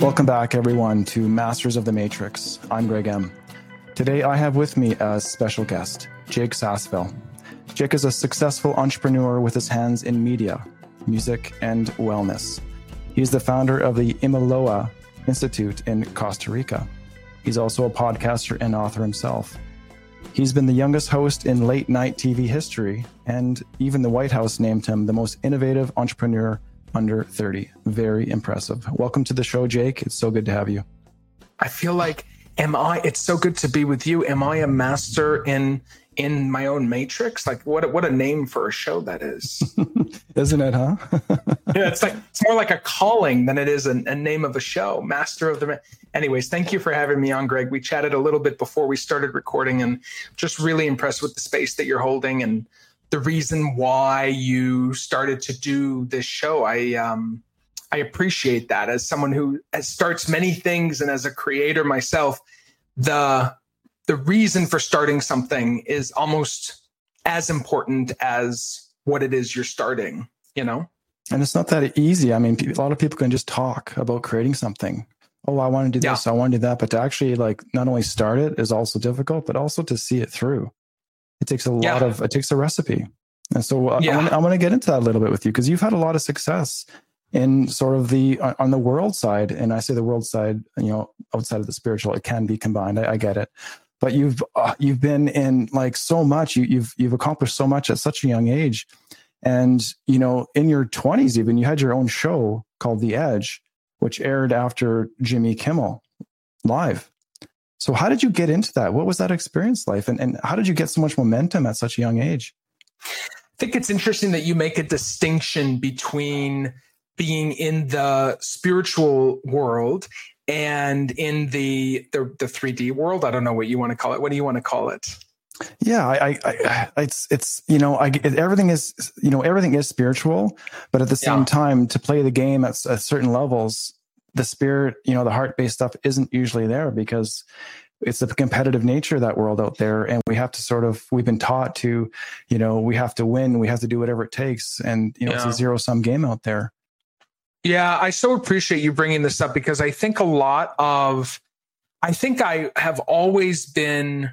Welcome back, everyone, to Masters of the Matrix. I'm Greg M. Today, I have with me a special guest, Jake Sasseville. Jake is a successful entrepreneur with his hands in media, music, and wellness. He's the founder of the Imiloa Institute in Costa Rica. He's also a podcaster and author himself. He's been the youngest host in late night TV history, and even the White House named him the most innovative entrepreneur under 30. Very impressive. Welcome to the show, Jake. It's so good to have you. I feel like am I it's so good to be with you. Am I a master in in my own matrix? Like what what a name for a show that is. Isn't it, huh? yeah, it's like it's more like a calling than it is a, a name of a show. Master of the Anyways, thank you for having me on, Greg. We chatted a little bit before we started recording and just really impressed with the space that you're holding and the reason why you started to do this show. I um, I appreciate that as someone who starts many things and as a creator myself, the the reason for starting something is almost as important as what it is you're starting, you know? And it's not that easy. I mean, a lot of people can just talk about creating something. Oh, I want to do this, yeah. I want to do that, but to actually like not only start it is also difficult, but also to see it through. It takes a yeah. lot of it takes a recipe. And so uh, yeah. I want to get into that a little bit with you because you've had a lot of success in sort of the on the world side, and I say the world side, you know, outside of the spiritual, it can be combined. I, I get it, but you've uh, you've been in like so much. You, you've you've accomplished so much at such a young age, and you know, in your twenties, even you had your own show called The Edge, which aired after Jimmy Kimmel live. So how did you get into that? What was that experience like? And, and how did you get so much momentum at such a young age? I think it's interesting that you make a distinction between being in the spiritual world and in the, the the 3D world. I don't know what you want to call it. What do you want to call it? Yeah, I, I, I it's, it's, you know, I, everything is, you know, everything is spiritual, but at the same yeah. time, to play the game at, at certain levels, the spirit, you know, the heart based stuff isn't usually there because it's the competitive nature of that world out there and we have to sort of we've been taught to you know we have to win we have to do whatever it takes and you know yeah. it's a zero sum game out there yeah i so appreciate you bringing this up because i think a lot of i think i have always been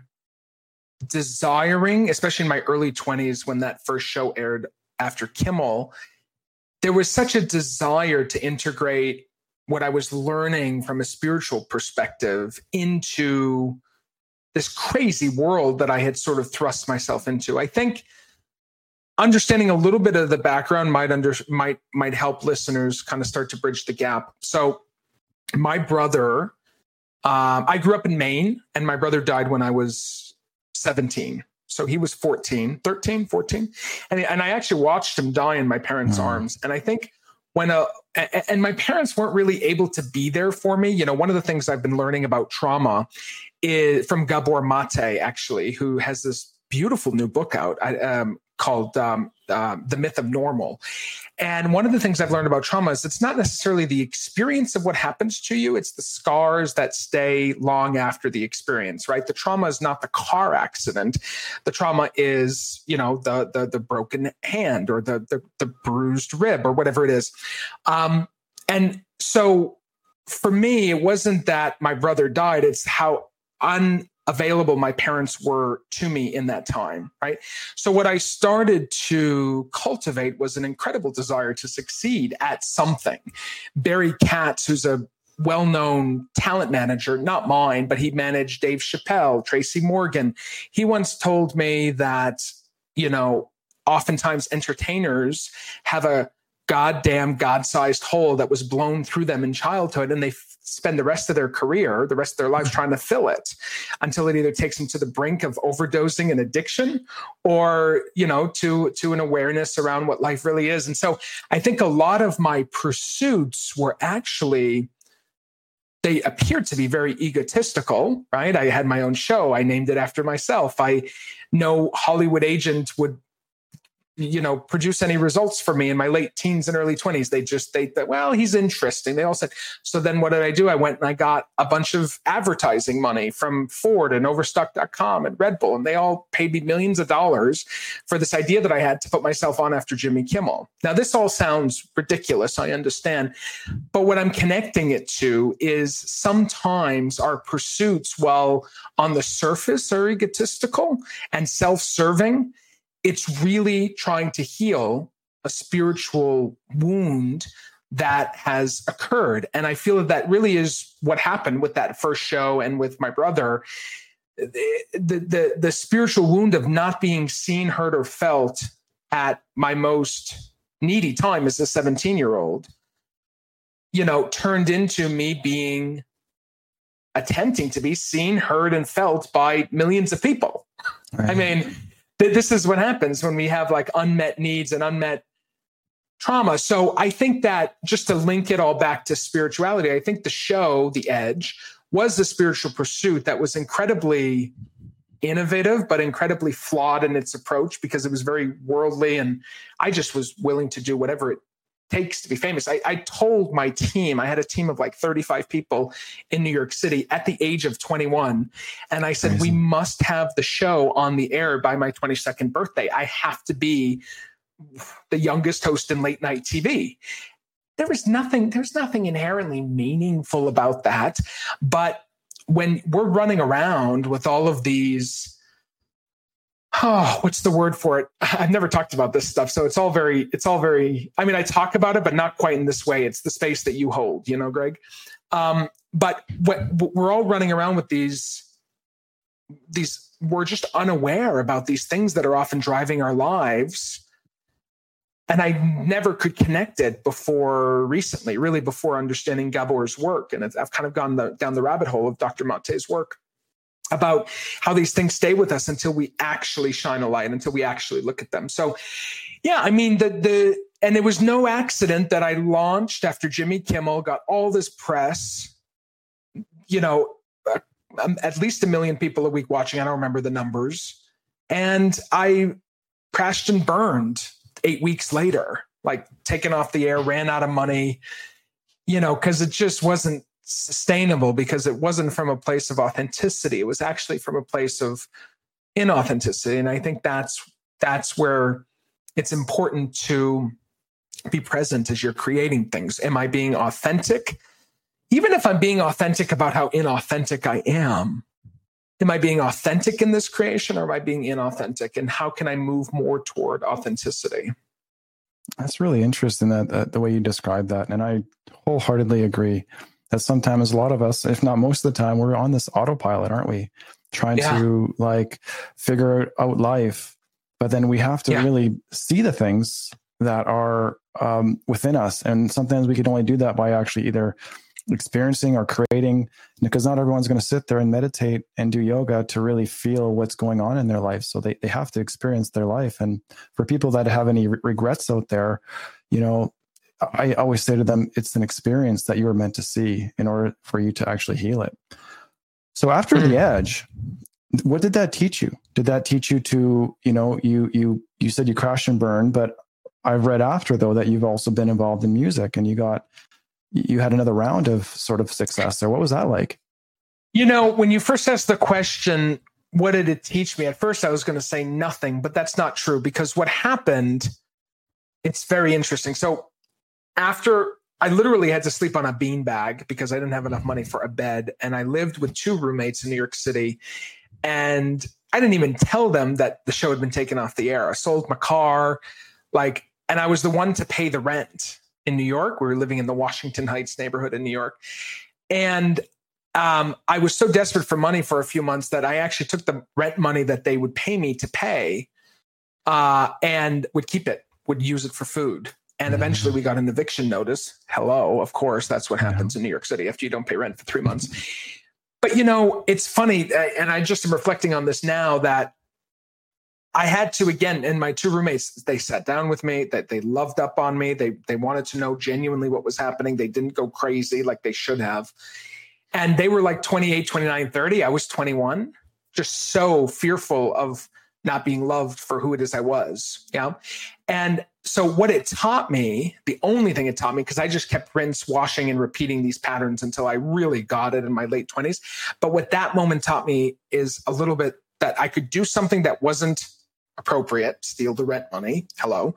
desiring especially in my early 20s when that first show aired after kimmel there was such a desire to integrate what I was learning from a spiritual perspective into this crazy world that I had sort of thrust myself into. I think understanding a little bit of the background might under might might help listeners kind of start to bridge the gap. So my brother, um, I grew up in Maine, and my brother died when I was 17. So he was 14, 13, 14. And, and I actually watched him die in my parents' mm. arms. And I think when a and my parents weren't really able to be there for me. You know, one of the things I've been learning about trauma is from Gabor Mate, actually, who has this beautiful new book out I, um, called um, uh, The Myth of Normal. And one of the things I've learned about trauma is it's not necessarily the experience of what happens to you, it's the scars that stay long after the experience, right? The trauma is not the car accident. The trauma is, you know, the the, the broken hand or the, the, the bruised rib or whatever it is. Um, and so for me, it wasn't that my brother died, it's how un available my parents were to me in that time, right? So, what I started to cultivate was an incredible desire to succeed at something. Barry Katz, who's a well known talent manager, not mine, but he managed Dave Chappelle, Tracy Morgan. He once told me that, you know, oftentimes entertainers have a goddamn God sized hole that was blown through them in childhood and they f- spend the rest of their career, the rest of their lives trying to fill it until it either takes them to the brink of overdosing and addiction or, you know, to, to an awareness around what life really is. And so I think a lot of my pursuits were actually they appeared to be very egotistical, right? I had my own show. I named it after myself. I no Hollywood agent would you know produce any results for me in my late teens and early 20s they just they thought well he's interesting. They all said so then what did i do? I went and i got a bunch of advertising money from ford and overstock.com and red bull and they all paid me millions of dollars for this idea that i had to put myself on after jimmy kimmel. Now this all sounds ridiculous i understand but what i'm connecting it to is sometimes our pursuits while on the surface are egotistical and self-serving it's really trying to heal a spiritual wound that has occurred. And I feel that that really is what happened with that first show and with my brother. The, the, the, spiritual wound of not being seen, heard, or felt at my most needy time as a 17 year old, you know, turned into me being attempting to be seen, heard, and felt by millions of people. Right. I mean, this is what happens when we have like unmet needs and unmet trauma. So I think that just to link it all back to spirituality, I think the show, The Edge, was a spiritual pursuit that was incredibly innovative, but incredibly flawed in its approach because it was very worldly. And I just was willing to do whatever it takes to be famous. I, I, told my team, I had a team of like 35 people in New York City at the age of 21. And I said, we must have the show on the air by my 22nd birthday. I have to be the youngest host in late night TV. There was nothing, there's nothing inherently meaningful about that. But when we're running around with all of these oh, what's the word for it? I've never talked about this stuff. So it's all very, it's all very, I mean, I talk about it, but not quite in this way. It's the space that you hold, you know, Greg. Um, but what, we're all running around with these, these, we're just unaware about these things that are often driving our lives. And I never could connect it before recently, really before understanding Gabor's work. And I've kind of gone the, down the rabbit hole of Dr. Mate's work about how these things stay with us until we actually shine a light, until we actually look at them. So, yeah, I mean, the, the, and it was no accident that I launched after Jimmy Kimmel got all this press, you know, uh, um, at least a million people a week watching. I don't remember the numbers. And I crashed and burned eight weeks later, like taken off the air, ran out of money, you know, because it just wasn't sustainable because it wasn't from a place of authenticity. It was actually from a place of inauthenticity. And I think that's that's where it's important to be present as you're creating things. Am I being authentic? Even if I'm being authentic about how inauthentic I am, am I being authentic in this creation or am I being inauthentic? And how can I move more toward authenticity? That's really interesting that, that the way you describe that. And I wholeheartedly agree that sometimes a lot of us, if not most of the time, we're on this autopilot, aren't we? Trying yeah. to like figure out life. But then we have to yeah. really see the things that are um, within us. And sometimes we can only do that by actually either experiencing or creating, because not everyone's going to sit there and meditate and do yoga to really feel what's going on in their life. So they, they have to experience their life. And for people that have any re- regrets out there, you know, I always say to them, it's an experience that you were meant to see in order for you to actually heal it. So after the hmm. edge, what did that teach you? Did that teach you to, you know, you you you said you crashed and burned, but I've read after though that you've also been involved in music and you got you had another round of sort of success there. What was that like? You know, when you first asked the question, what did it teach me? At first I was going to say nothing, but that's not true because what happened it's very interesting. So after I literally had to sleep on a beanbag because I didn't have enough money for a bed. And I lived with two roommates in New York City. And I didn't even tell them that the show had been taken off the air. I sold my car, like, and I was the one to pay the rent in New York. We were living in the Washington Heights neighborhood in New York. And um, I was so desperate for money for a few months that I actually took the rent money that they would pay me to pay uh, and would keep it, would use it for food. And eventually we got an eviction notice. Hello, of course, that's what happens in New York City after you don't pay rent for three months. But you know, it's funny, uh, and I just am reflecting on this now that I had to again, and my two roommates, they sat down with me, that they loved up on me. They they wanted to know genuinely what was happening. They didn't go crazy like they should have. And they were like 28, 29, 30. I was 21, just so fearful of not being loved for who it is I was. Yeah. And so what it taught me, the only thing it taught me, because I just kept rinse, washing, and repeating these patterns until I really got it in my late 20s. But what that moment taught me is a little bit that I could do something that wasn't appropriate, steal the rent money, hello,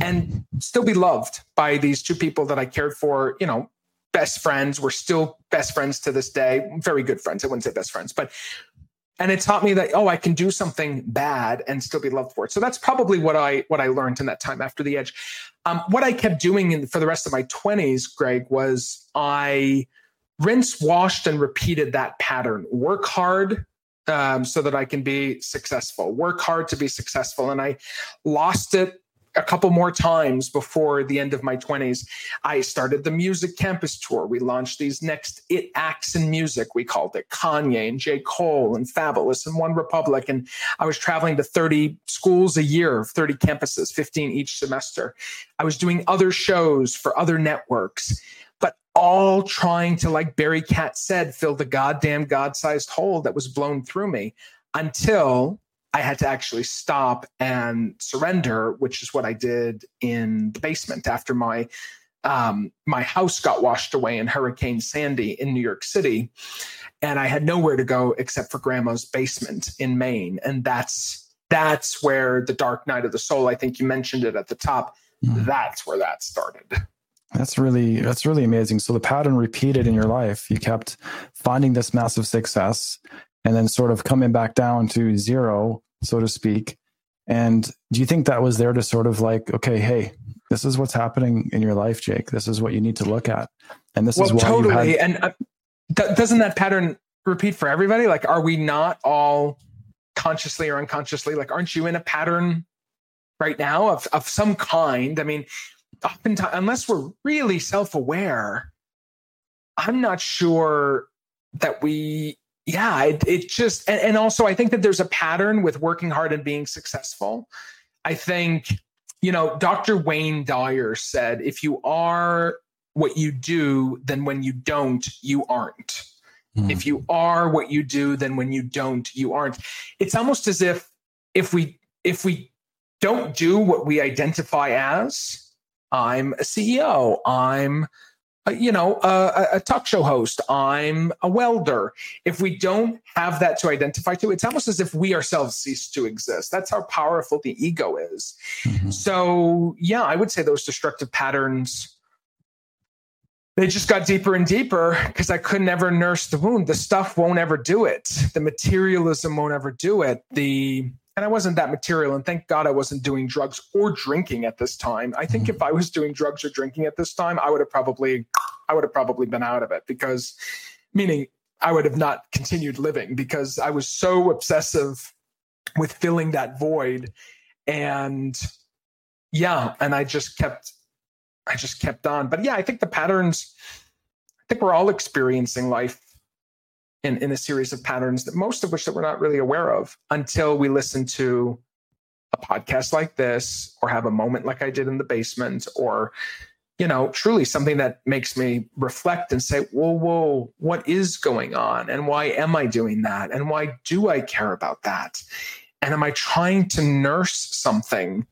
and still be loved by these two people that I cared for, you know, best friends. We're still best friends to this day, very good friends. I wouldn't say best friends, but and it taught me that oh i can do something bad and still be loved for it. So that's probably what i what i learned in that time after the edge. Um, what i kept doing in, for the rest of my 20s greg was i rinse washed and repeated that pattern. Work hard um, so that i can be successful. Work hard to be successful. And i lost it a couple more times before the end of my 20s. I started the music campus tour. We launched these next It Acts in Music. We called it Kanye and J. Cole and Fabolous and One Republic. And I was traveling to 30 schools a year, 30 campuses, 15 each semester. I was doing other shows for other networks, but all trying to, like Barry Katz said, fill the goddamn God sized hole that was blown through me until I had to actually stop and surrender, which is what I did in the basement after my um, my house got washed away in Hurricane Sandy in New York City, and I had nowhere to go except for Grandma's basement in Maine, and that's that's where the dark night of the soul. I think you mentioned it at the top. Mm. That's where that started. That's really that's really amazing. So the pattern repeated in your life. You kept finding this massive success and then sort of coming back down to zero, so to speak. And do you think that was there to sort of like, okay, hey, this is what's happening in your life, Jake. This is what you need to look at, and this well, is why totally. Had- and uh, th- doesn't that pattern repeat for everybody? Like, are we not all consciously or unconsciously? Like, aren't you in a pattern right now of of some kind? I mean, oftentimes, unless we're really self aware, I'm not sure that we yeah, it, it just, and, and also I think that there's a pattern with working hard and being successful. I think, you know, Dr. Wayne Dyer said, if you are what you do, then when you don't, you aren't. Mm. If you are what you do, then when you don't, you aren't. It's almost as if if we if we don't do what we identify as, I'm a CEO, I'm you know, a, a, talk show host. I'm a welder. If we don't have that to identify to, it's almost as if we ourselves cease to exist. That's how powerful the ego is. Mm-hmm. So, yeah, I would say those destructive patterns. They just got deeper and deeper because I could never nurse the wound. The stuff won't ever do it. The materialism won't ever do it. The and I wasn't that material. And thank God I wasn't doing drugs or drinking at this time. I think mm-hmm. if I was doing drugs or drinking at this time, I would have probably, I would have probably been out of it because, meaning I would have not continued living because I was so obsessive with filling that void. And yeah, and I just kept, I just kept on. But yeah, I think the patterns, I think we're all experiencing life in, in a series of patterns that most of which that we're not really aware of until we listen to a podcast like this or have a moment like I did in the basement or you know truly something that makes me reflect and say whoa whoa what is going on? And why am I doing that? And why do I care about that? And am I trying to nurse something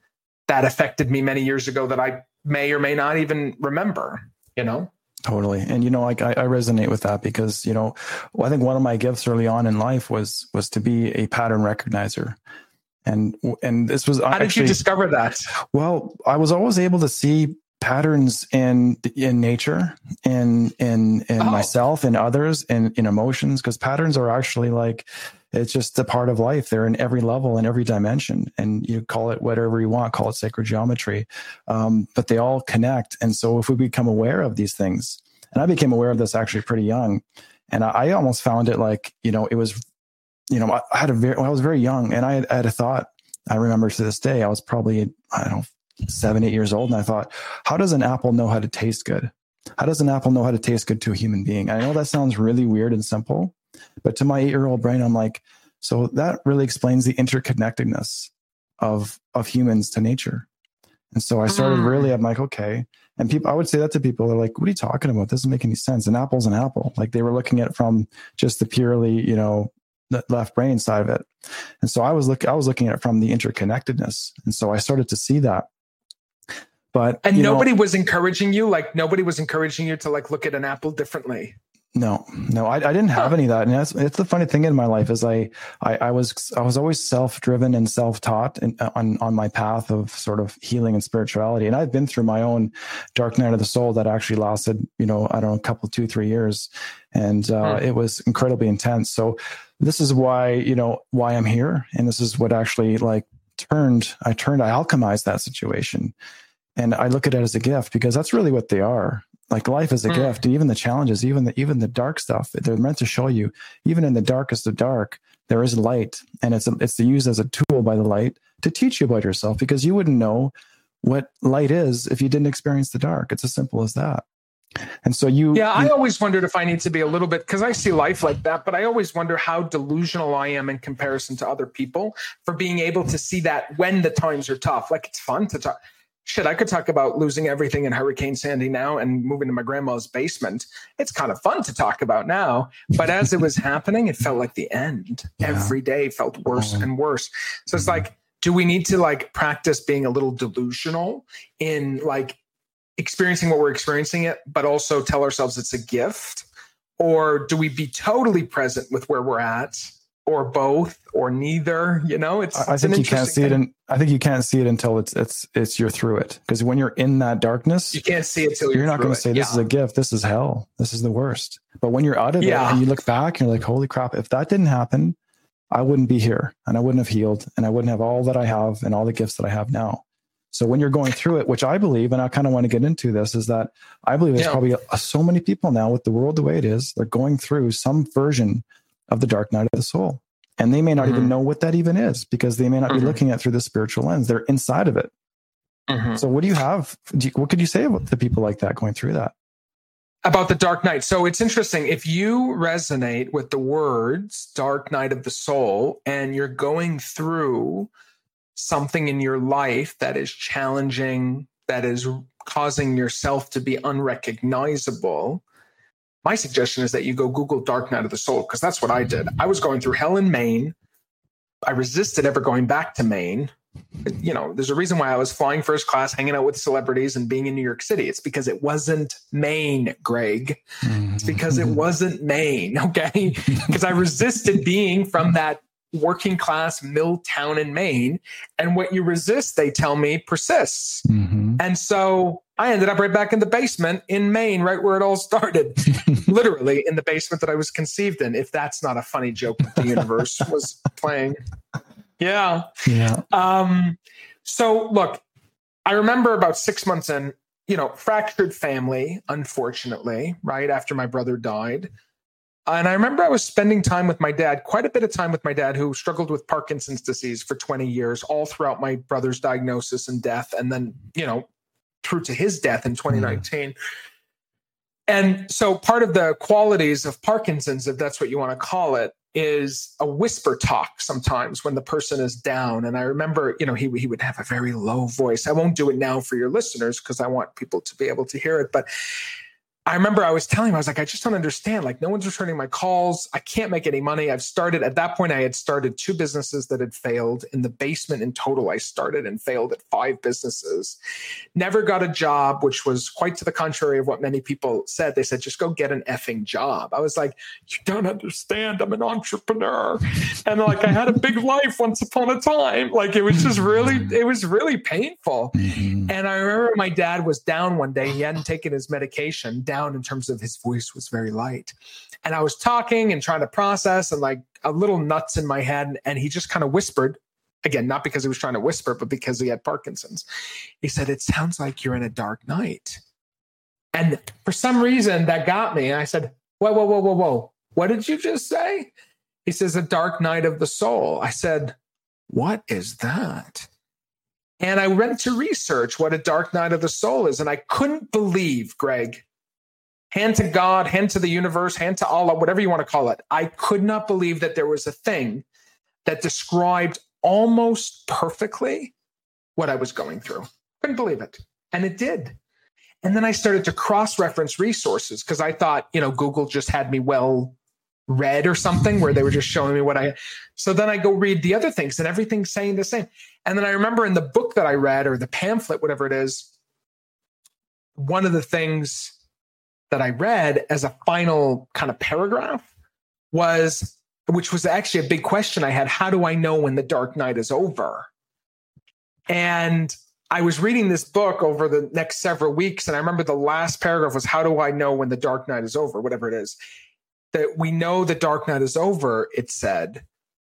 that affected me many years ago that I may or may not even remember you know Totally. And you know, like I, I, resonate with that because, you know, I think one of my gifts early on in life was was to be a pattern recognizer. And and this was How did you discover that? Well, I was always able to see patterns in in nature, in in in oh. myself and others and in emotions because patterns are actually like it's just a part of life. They're in every level and every dimension, and you call it whatever you want, call it sacred geometry, um, but they all connect. And so, if we become aware of these things, and I became aware of this actually pretty young, and I, I almost found it like you know it was, you know, I, I had a very, I was very young, and I had, I had a thought. I remember to this day, I was probably I don't know seven, eight years old, and I thought, how does an apple know how to taste good? How does an apple know how to taste good to a human being? I know that sounds really weird and simple, but to my eight year old brain, I'm like, so that really explains the interconnectedness of of humans to nature. And so I started mm. really, I'm like, okay. And people, I would say that to people, they're like, what are you talking about? This doesn't make any sense. An apple's an apple. Like they were looking at it from just the purely, you know, the left brain side of it. And so I was looking I was looking at it from the interconnectedness. And so I started to see that. But and nobody know, was encouraging you, like nobody was encouraging you to like look at an apple differently. No, no, I, I didn't have any of that. And that's, it's the funny thing in my life is I, I, I was, I was always self-driven and self-taught and on, on my path of sort of healing and spirituality. And I've been through my own dark night of the soul that actually lasted, you know, I don't know, a couple, two, three years. And, uh, hmm. it was incredibly intense. So this is why, you know, why I'm here. And this is what actually like turned, I turned, I alchemized that situation. And I look at it as a gift because that's really what they are like life is a mm. gift even the challenges even the even the dark stuff they're meant to show you even in the darkest of dark there is light and it's a, it's used as a tool by the light to teach you about yourself because you wouldn't know what light is if you didn't experience the dark. It's as simple as that. And so you yeah you, i always wondered if i need to be a little bit because i see life like that but i always wonder how delusional i am in comparison to other people for being able to see that when the times are tough. Like it's fun to talk shit, I could talk about losing everything in Hurricane Sandy now and moving to my grandma's basement. It's kind of fun to talk about now. But as it was happening, it felt like the end. Yeah. Every day felt worse oh. and worse. So it's like, do we need to like practice being a little delusional in like experiencing what we're experiencing it, but also tell ourselves it's a gift? Or do we be totally present with where we're at or both or neither you know it's, i it's think you can't see thing. it and i think you can't see it until it's it's it's you're through it because when you're in that darkness you can't see it until you're, you're not going to say this yeah. is a gift this is hell this is the worst but when you're out of yeah. it and you look back and you're like holy crap if that didn't happen i wouldn't be here and i wouldn't have healed and i wouldn't have all that i have and all the gifts that i have now so when you're going through it which i believe and i kind of want to get into this is that i believe there's yeah. probably a, so many people now with the world the way it is they're going through some version of the dark night of the soul and they may not mm-hmm. even know what that even is because they may not mm-hmm. be looking at through the spiritual lens. They're inside of it. Mm-hmm. So, what do you have? Do you, what could you say about the people like that going through that? About the dark night. So, it's interesting. If you resonate with the words dark night of the soul and you're going through something in your life that is challenging, that is causing yourself to be unrecognizable, my suggestion is that you go Google Dark Night of the Soul, because that's what I did. I was going through hell in Maine. I resisted ever going back to Maine. You know, there's a reason why I was flying first class, hanging out with celebrities, and being in New York City. It's because it wasn't Maine, Greg. It's because it mm-hmm. wasn't Maine, okay? because I resisted being from that working class mill town in Maine. And what you resist, they tell me, persists. Mm-hmm. And so I ended up right back in the basement in Maine, right where it all started. Literally in the basement that I was conceived in, if that's not a funny joke that the universe was playing. Yeah. Yeah. Um, so look, I remember about six months in, you know, fractured family, unfortunately, right after my brother died. And I remember I was spending time with my dad, quite a bit of time with my dad, who struggled with Parkinson's disease for 20 years, all throughout my brother's diagnosis and death. And then, you know, through to his death in 2019. Mm. And so part of the qualities of Parkinson's, if that's what you want to call it, is a whisper talk sometimes when the person is down. And I remember, you know, he, he would have a very low voice. I won't do it now for your listeners because I want people to be able to hear it. But I remember I was telling him, I was like, I just don't understand. Like, no one's returning my calls. I can't make any money. I've started at that point, I had started two businesses that had failed. In the basement in total, I started and failed at five businesses. Never got a job, which was quite to the contrary of what many people said. They said, just go get an effing job. I was like, you don't understand. I'm an entrepreneur. And like, I had a big life once upon a time. Like, it was just really, it was really painful. Mm-hmm. And I remember my dad was down one day. He hadn't taken his medication down in terms of his voice was very light. And I was talking and trying to process and like a little nuts in my head. And he just kind of whispered, again, not because he was trying to whisper, but because he had Parkinson's. He said, It sounds like you're in a dark night. And for some reason that got me. And I said, Whoa, whoa, whoa, whoa, whoa. What did you just say? He says, A dark night of the soul. I said, What is that? And I went to research what a dark night of the soul is. And I couldn't believe, Greg, hand to God, hand to the universe, hand to Allah, whatever you want to call it. I could not believe that there was a thing that described almost perfectly what I was going through. Couldn't believe it. And it did. And then I started to cross reference resources because I thought, you know, Google just had me well read or something where they were just showing me what I. So then I go read the other things and everything's saying the same. And then I remember in the book that I read or the pamphlet, whatever it is, one of the things that I read as a final kind of paragraph was, which was actually a big question I had how do I know when the dark night is over? And I was reading this book over the next several weeks, and I remember the last paragraph was, How do I know when the dark night is over? Whatever it is. That we know the dark night is over, it said,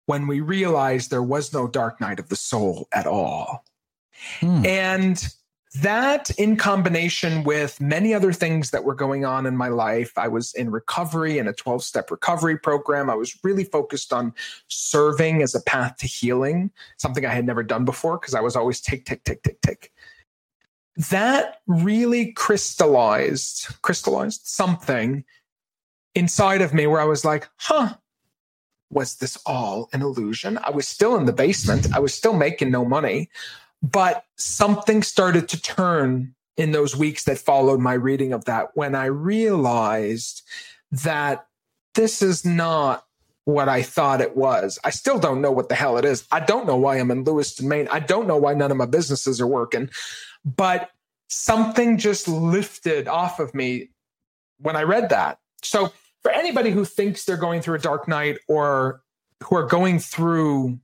when we realize there was no dark night of the soul at all. Hmm. And that in combination with many other things that were going on in my life i was in recovery in a 12 step recovery program. I was really focused on serving as a path to healing something i had never done before because i was always tick tick tick tick tick. That really crystallized crystallized something inside of me where i was like huh was this all an illusion? I was still in the basement. I was still making no money but something started to turn in those weeks that followed my reading of that when I realized that this is not what I thought it was. I still don't know what the hell it is. I don't know why I'm in Lewiston, Maine. I don't know why none of my businesses are working, but something just lifted off of me when I read that. So, for anybody who thinks they're going through a dark night or who are going through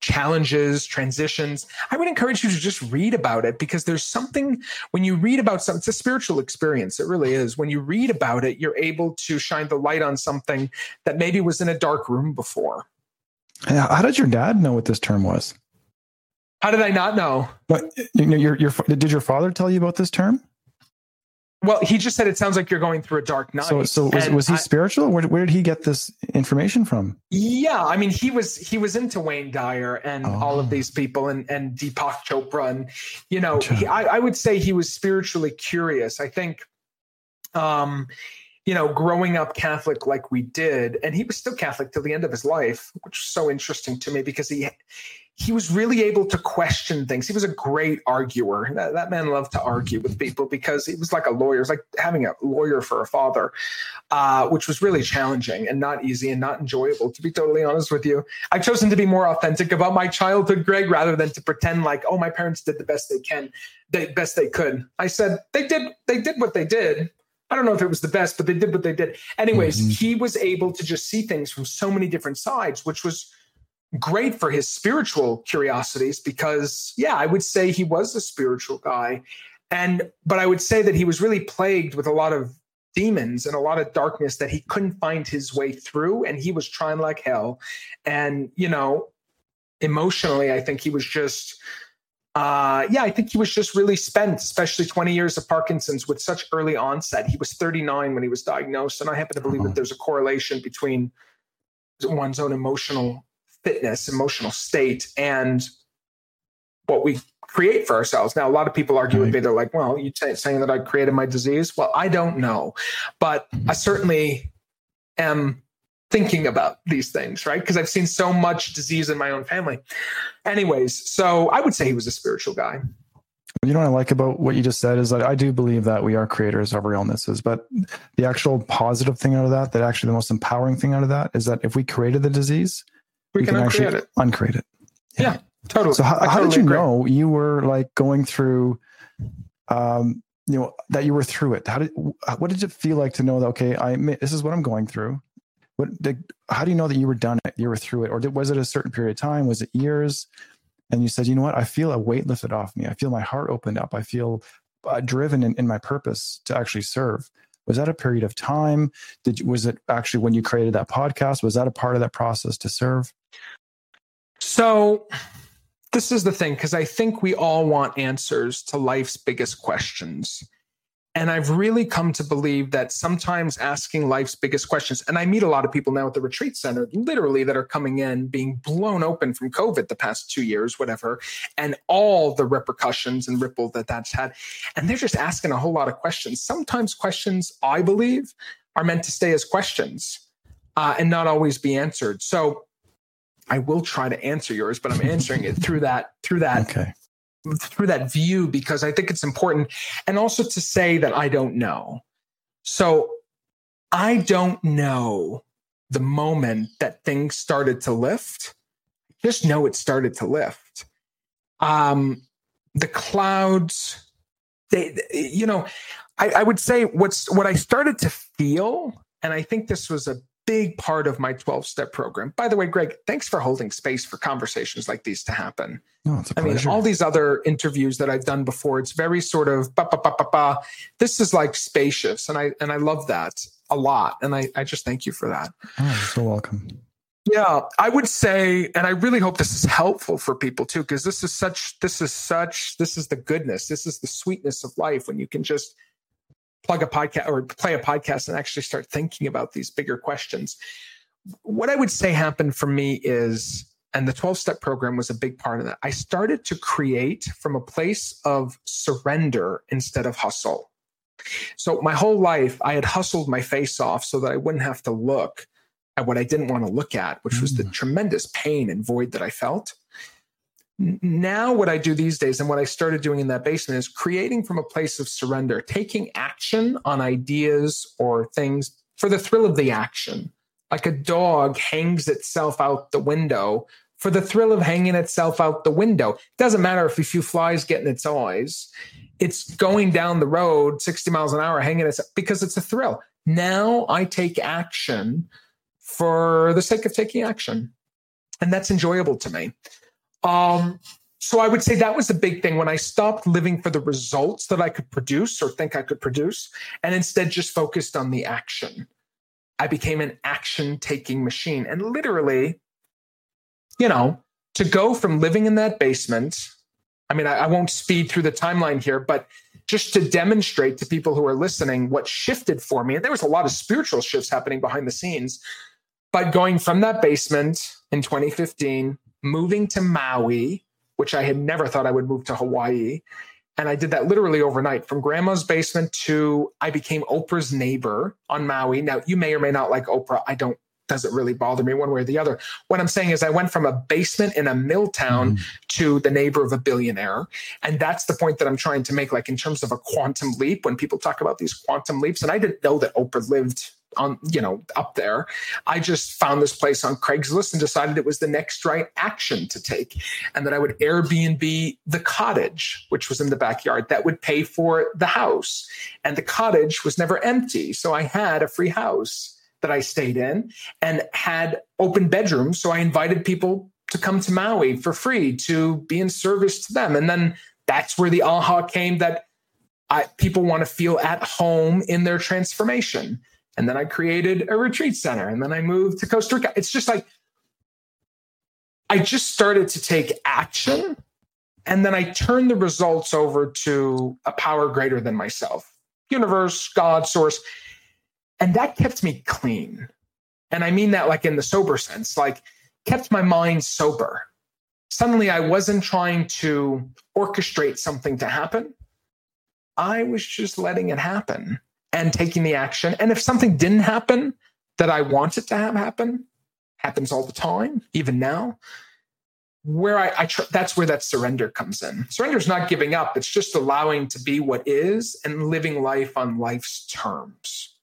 challenges, transitions, I would encourage you to just read about it because there's something when you read about something, it's a spiritual experience. It really is. When you read about it, you're able to shine the light on something that maybe was in a dark room before. How did your dad know what this term was? How did I not know? But you know, your your did your father tell you about this term? Well, he just said it sounds like you're going through a dark night. So, so was, was he I, spiritual? Where, where did he get this information from? Yeah, I mean, he was he was into Wayne Dyer and oh. all of these people, and and Deepak Chopra, and you know, he, I, I would say he was spiritually curious. I think, um, you know, growing up Catholic like we did, and he was still Catholic till the end of his life, which was so interesting to me because he he was really able to question things. He was a great arguer. That, that, man loved to argue with people because he was like a lawyer. It was like having a lawyer for a father, uh, which was really challenging and not easy and not enjoyable, to be totally honest with you. I've chosen to be more authentic about my childhood, Greg, rather than to pretend like, oh, my parents did the best they can, the best they could. I said, they did, they did what they did. I don't know if it was the best, but they did what they did. Anyways, mm-hmm. he was able to just see things from so many different sides, which was great for his spiritual curiosities because yeah i would say he was a spiritual guy. And but i would say that he was really plagued with a lot of demons and a lot of darkness that he couldn't find his way through. And he was trying like hell. And you know emotionally i think he was just uh yeah i think he was just really spent especially 20 years of parkinson's with such early onset. He was 39 when he was diagnosed. And i happen to believe that uh-huh. there's a correlation between one's own emotional fitness, emotional state, and what we create for ourselves. Now, a lot of people argue with me. They're like, well, you t- saying that I created my disease? Well, I don't know, but I certainly am thinking about these things, right? Because I've seen so much disease in my own family. Anyways, so I would say he was a spiritual guy. You know what I like about what you just said is that I do believe that we are creators of our illnesses, but the actual positive thing out of that, that actually the most empowering thing out of that is that if we created the disease, we, we can, can uncreate it. Uncreate it. Yeah, yeah totally. So how, how totally did you agree. know you were like going through, um, you know, that you were through it? How did what did it feel like to know that okay, I this is what I'm going through? What did, how do you know that you were done it? You were through it, or did, was it a certain period of time? Was it years? And you said, you know what? I feel a weight lifted off me. I feel my heart opened up. I feel uh, driven in, in my purpose to actually serve was that a period of time? Did was it actually when you created that podcast was that a part of that process to serve? So this is the thing because i think we all want answers to life's biggest questions and I've really come to believe that sometimes asking life's biggest questions, and I meet a lot of people now at the retreat center, literally, that are coming in being blown open from COVID the past two years, whatever, and all the repercussions and ripple that that's had. And they're just asking a whole lot of questions. Sometimes questions, I believe, are meant to stay as questions uh, and not always be answered. So I will try to answer yours, but I'm answering it through that through that okay through that view because I think it's important. And also to say that I don't know. So I don't know the moment that things started to lift, just know it started to lift. Um, the clouds, they, you know, I, I would say what's what I started to feel, and I think this was a big part of my 12 step program. By the way, Greg, thanks for holding space for conversations like these to happen. Oh, I mean, all these other interviews that I've done before, it's very sort of ba, ba, ba, ba, ba. this is like spacious. And I, and I love that a lot. And I, I just thank you for that. Oh, you're so welcome. Yeah, I would say, and I really hope this is helpful for people too, because this is such, this is such, this is the goodness, this is the sweetness of life when you can just plug a podcast or play a podcast and actually start thinking about these bigger questions. What I would say happened for me is, and the 12 step program was a big part of that. I started to create from a place of surrender instead of hustle. So my whole life, I had hustled my face off so that I wouldn't have to look at what I didn't want to look at, which was the mm. tremendous pain and void that I felt. Now, what I do these days and what I started doing in that basement is creating from a place of surrender, taking action on ideas or things for the thrill of the action. Like a dog hangs itself out the window for the thrill of hanging itself out the window. It doesn't matter if a few flies get in its eyes, it's going down the road 60 miles an hour, hanging itself because it's a thrill. Now I take action for the sake of taking action. And that's enjoyable to me. Um, so I would say that was the big thing when I stopped living for the results that I could produce or think I could produce, and instead just focused on the action. I became an action taking machine. And literally, you know, to go from living in that basement, I mean, I, I won't speed through the timeline here, but just to demonstrate to people who are listening what shifted for me, and there was a lot of spiritual shifts happening behind the scenes. But going from that basement in 2015, moving to Maui, which I had never thought I would move to Hawaii. And I did that literally overnight from grandma's basement to I became Oprah's neighbor on Maui. Now, you may or may not like Oprah. I don't, doesn't really bother me one way or the other. What I'm saying is, I went from a basement in a mill town mm. to the neighbor of a billionaire. And that's the point that I'm trying to make, like in terms of a quantum leap, when people talk about these quantum leaps. And I didn't know that Oprah lived on you know up there. I just found this place on craigslist and decided it was the next right action to take and that i would airbnb the cottage which was in the backyard that would pay for the house. And the cottage was never empty. So i had a free house that i stayed in and had open bedrooms. So i invited people to come to maui for free to be in service to them. And then that's where the aha came that I, people want to feel at home in their transformation and then I created a retreat center. And then I moved to Costa Rica. It's just like, I just started to take action. And then I turned the results over to a power greater than myself universe, God, source. And that kept me clean. And I mean that like in the sober sense, like kept my mind sober. Suddenly I wasn't trying to orchestrate something to happen. I was just letting it happen and taking the action. And if something didn't happen that I wanted to have happen, happens all the time, even now. Where I, I tr- that's where that surrender comes in. Surrender is not giving up; it's just allowing to be what is and living life on life's terms.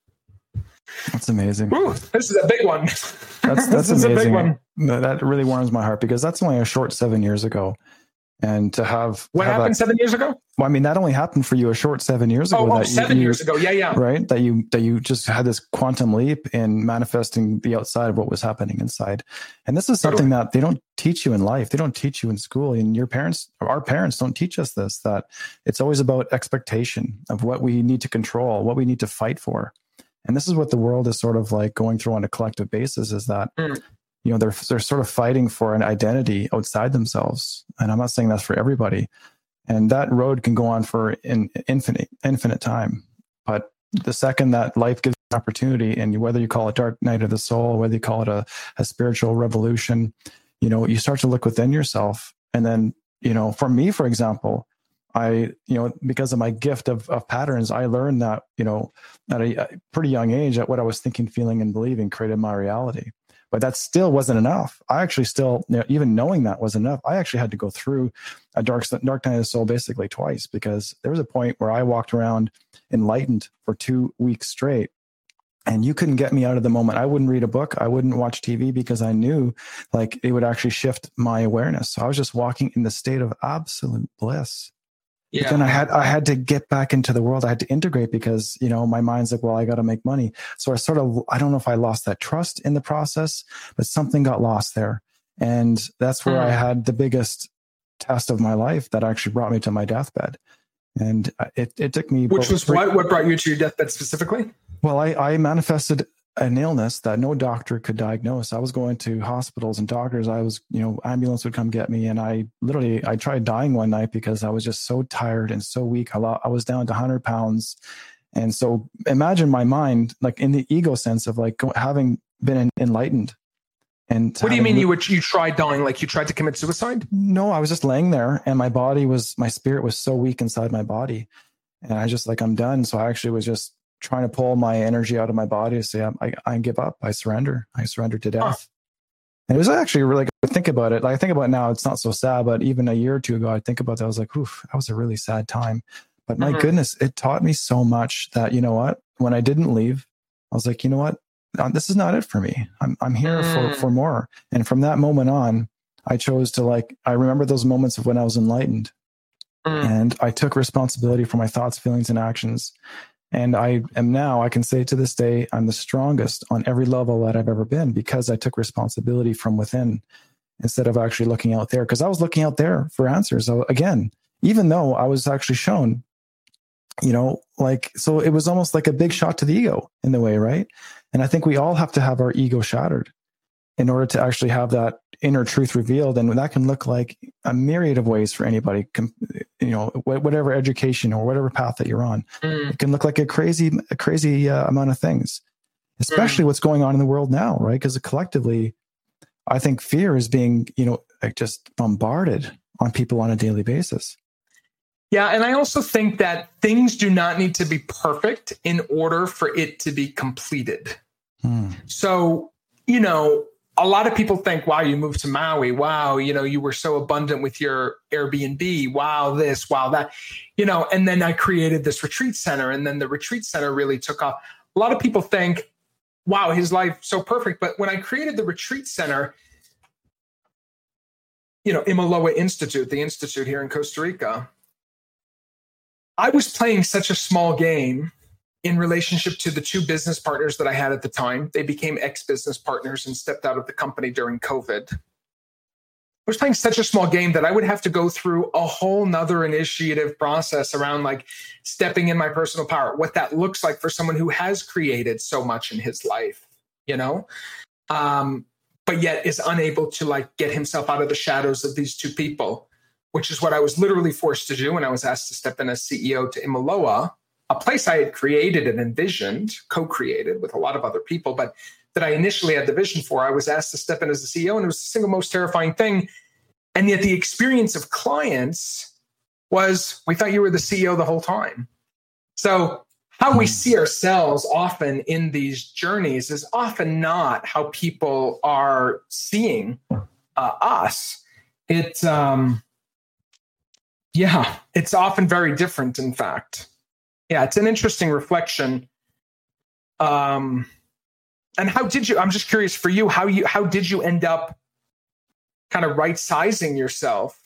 That's amazing. Ooh, this is a big one. That's that's amazing. That really warms my heart because that's only a short seven years ago and to have what have happened that, seven years ago? Well i mean that only happened for you a short seven years ago oh, oh seven you, years ago. Yeah yeah. right? That you that you just had this quantum leap in manifesting the outside of what was happening inside. And this is something that they don't teach you in life. They don't teach you in school. And your parents our parents don't teach us this that it's always about expectation of what we need to control what we need to fight for. And this is what the world is sort of like going through on a collective basis is that mm you know they're they're sort of fighting for an identity outside themselves. And i'm not saying that's for everybody. And that road can go on for an infinite infinite time. But the second that life gives an opportunity and whether you call it dark night of the soul whether you call it a, a spiritual revolution you know you start to look within yourself. And then you know for me for example I, you know, because of my gift of, of patterns, I learned that, you know, at a, a pretty young age, that what I was thinking, feeling, and believing created my reality but that still wasn't enough. I actually still, you know, even knowing that was enough, I actually had to go through a dark, dark night of the soul basically twice because there was a point where I walked around enlightened for two weeks straight. and you couldn't get me out of the moment. I wouldn't read a book. I wouldn't watch TV because I knew like it would actually shift my awareness. So I was just walking in the state of absolute bliss. Yeah. But then I had I had to get back into the world. I had to integrate because you know my mind's like, well, I got to make money. So I sort of I don't know if I lost that trust in the process, but something got lost there, and that's where I hmm. had the biggest test of my life that actually brought me to my deathbed. And uh, it it took me. Which was what what brought you to your deathbed specifically? Well, I, I manifested an illness that no doctor could diagnose. I was going to hospitals and doctors. I was, you know, ambulance would come get me, and I literally I tried dying one night because I was just so tired and so weak. I, I was down to 100 pounds, and so imagine my mind, like in the ego sense of like having been enlightened. And what do you mean you were you tried dying? Like you tried to commit suicide? No, I was just laying there, and my body was my spirit was so weak inside my body, and I just like I'm done. So I actually was just trying to pull my energy out of my body to say, I, I give up. I surrender. I surrender to death. And it was actually really good. Think about it. Like I think about it now, it's not so sad, but even a year or two ago, I think about that. I was like, oof, that was a really sad time. But my mm-hmm. goodness, it taught me so much that, you know what, when I didn't leave, I was like, you know what, uh, this is not it for me. I'm, I'm here mm. for, for more. And from that moment on, I chose to like, I remember those moments of when I was enlightened mm. and I took responsibility for my thoughts, feelings, and actions. And I am now, I can say to this day, I'm the strongest on every level that I've ever been because I took responsibility from within instead of actually looking out there. Because I was looking out there for answers. So again, even though I was actually shown, you know, like, so it was almost like a big shot to the ego in the way, right? And I think we all have to have our ego shattered in order to actually have that inner truth revealed and that can look like a myriad of ways for anybody you know whatever education or whatever path that you're on mm. it can look like a crazy a crazy uh, amount of things especially mm. what's going on in the world now right because collectively i think fear is being you know like just bombarded on people on a daily basis yeah and i also think that things do not need to be perfect in order for it to be completed mm. so you know a lot of people think, wow, you moved to Maui. Wow, you know, you were so abundant with your Airbnb. Wow, this, wow, that, you know, and then I created this retreat center and then the retreat center really took off. A lot of people think, wow, his life so perfect. But when I created the retreat center, you know, Imiloa Institute, the institute here in Costa Rica, I was playing such a small game in relationship to the two business partners that I had at the time. They became ex business partners and stepped out of the company during COVID. I was playing such a small game that I would have to go through a whole nother initiative process around like stepping in my personal power, what that looks like for someone who has created so much in his life, you know? Um, but yet is unable to like get himself out of the shadows of these two people, which is what I was literally forced to do when I was asked to step in as CEO to Imiloa a place I had created and envisioned, co created with a lot of other people, but that I initially had the vision for. I was asked to step in as the CEO, and it was the single most terrifying thing. And yet, the experience of clients was we thought you were the CEO the whole time. So, how we see ourselves often in these journeys is often not how people are seeing uh, us. It, um, yeah, it's often very different, in fact yeah, it's an interesting reflection. Um, and how did you? I'm just curious for you. How you? How did you end up kind of right sizing yourself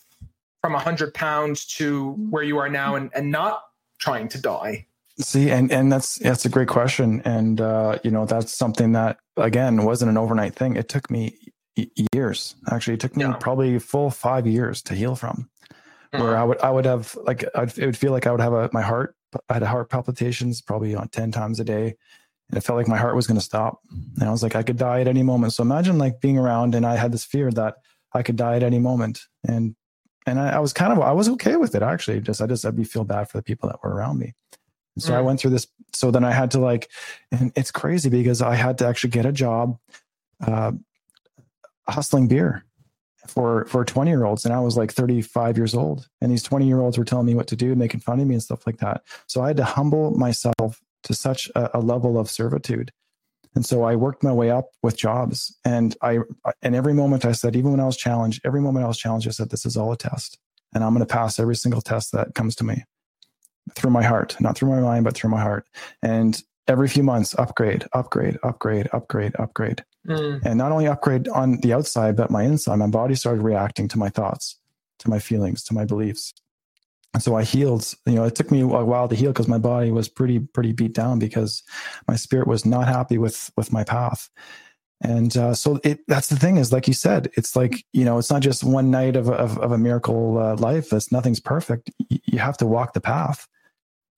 from 100 pounds to where you are now, and and not trying to die? See, and and that's that's a great question, and uh, you know that's something that again wasn't an overnight thing. It took me years. Actually, it took me yeah. probably full five years to heal from. Mm-hmm. Where I would I would have like I'd, it would feel like I would have a my heart I had heart palpitations probably on 10 times a day. And it felt like my heart was going to stop. And I was like, I could die at any moment. So imagine like being around and I had this fear that I could die at any moment. And and I, I was kind of I was okay with it actually. Just I just I'd be feel bad for the people that were around me. And so mm. I went through this. So then I had to like, and it's crazy because I had to actually get a job, uh, hustling beer for for 20 year olds and i was like 35 years old and these 20 year olds were telling me what to do making fun of me and stuff like that. So i had to humble myself to such a, a level of servitude. And so i worked my way up with jobs and i and every moment i said even when i was challenged every moment i was challenged i said this is all a test and i'm going to pass every single test that comes to me through my heart not through my mind but through my heart. And every few months, upgrade, upgrade, upgrade, upgrade, upgrade. Mm. And not only upgrade on the outside, but my inside, my body started reacting to my thoughts, to my feelings, to my beliefs. And so I healed, you know, it took me a while to heal because my body was pretty, pretty beat down because my spirit was not happy with, with my path. And uh, so it, that's the thing is, like you said, it's like, you know, it's not just one night of, of, of a miracle uh, life. It's nothing's perfect. You have to walk the path.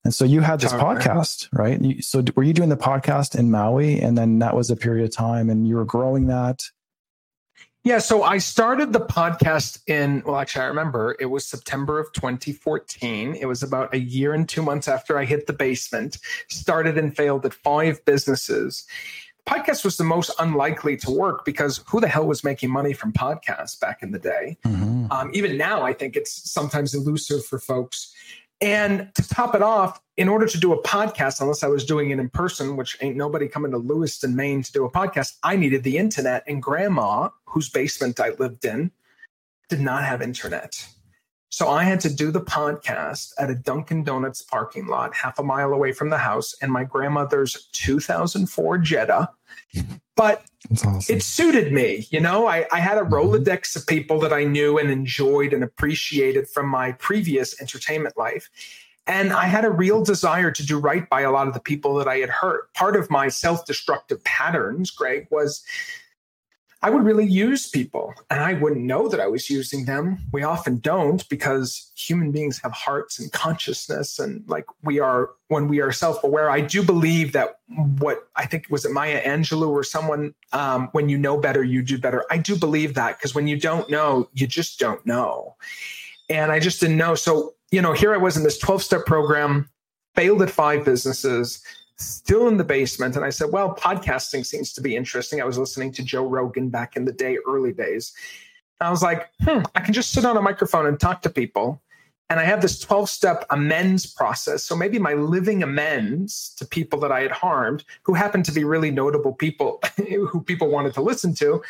And so you had this podcast, right? You, so were you doing the podcast in Maui? And then that was a period of time and you were growing that? Yeah. So I started the podcast in, well, actually, I remember it was September of 2014. It was about a year and two months after I hit the basement, started and failed at five businesses podcast was the most unlikely to work because who the hell was making money from podcasts back in the day? Mm-hmm. Um, even now, I think it's sometimes elusive for folks. And to top it off, in order to do a podcast, unless I was doing it in person, which ain't nobody coming to Lewiston, Maine to do a podcast, I needed the internet. And grandma, whose basement I lived in, did not have internet. So I had to do the podcast at a Dunkin' Donuts parking lot, half a mile away from the house, and my grandmother's 2004 Jetta. But awesome. it suited me. You know, I, I had a mm-hmm. Rolodex of people that I knew and enjoyed and appreciated from my previous entertainment life. And I had a real desire to do right by a lot of the people that I had hurt. Part of my self destructive patterns, Greg, was I would really use people and I wouldn't know that I was using them. We often don't because human beings have hearts and consciousness. And like we are, when we are self aware, I do believe that what I think was it Maya Angelou or someone, um, when you know better, you do better. I do believe that because when you don't know, you just don't know. And I just didn't know. So, you know, here I was in this 12 step program, failed at five businesses still in the basement. And I said, well, podcasting seems to be interesting. I was listening to Joe Rogan back in the day, early days. I was like, hmm, I can just sit on a microphone and talk to people. And I have this 12 step amends process. So maybe my living amends to people that I had harmed, who happened to be really notable people who people wanted to listen to,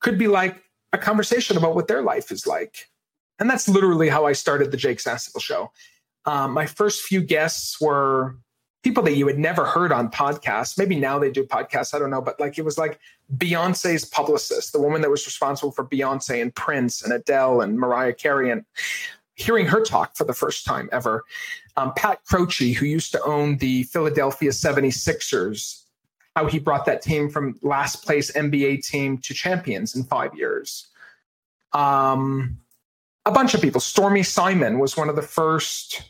could be like a conversation about what their life is like. And that's literally how I started the Jake Sasseville show. Um, my first few guests were people that you had never heard on podcasts. Maybe now they do podcasts. I don't know. But like it was like Beyonce's publicist, the woman that was responsible for Beyonce and Prince and Adele and Mariah Carey. And hearing her talk for the first time ever. Um, Pat Croce, who used to own the Philadelphia 76ers, how he brought that team from last place NBA team to champions in five years. Um, a bunch of people. Stormy Simon was one of the first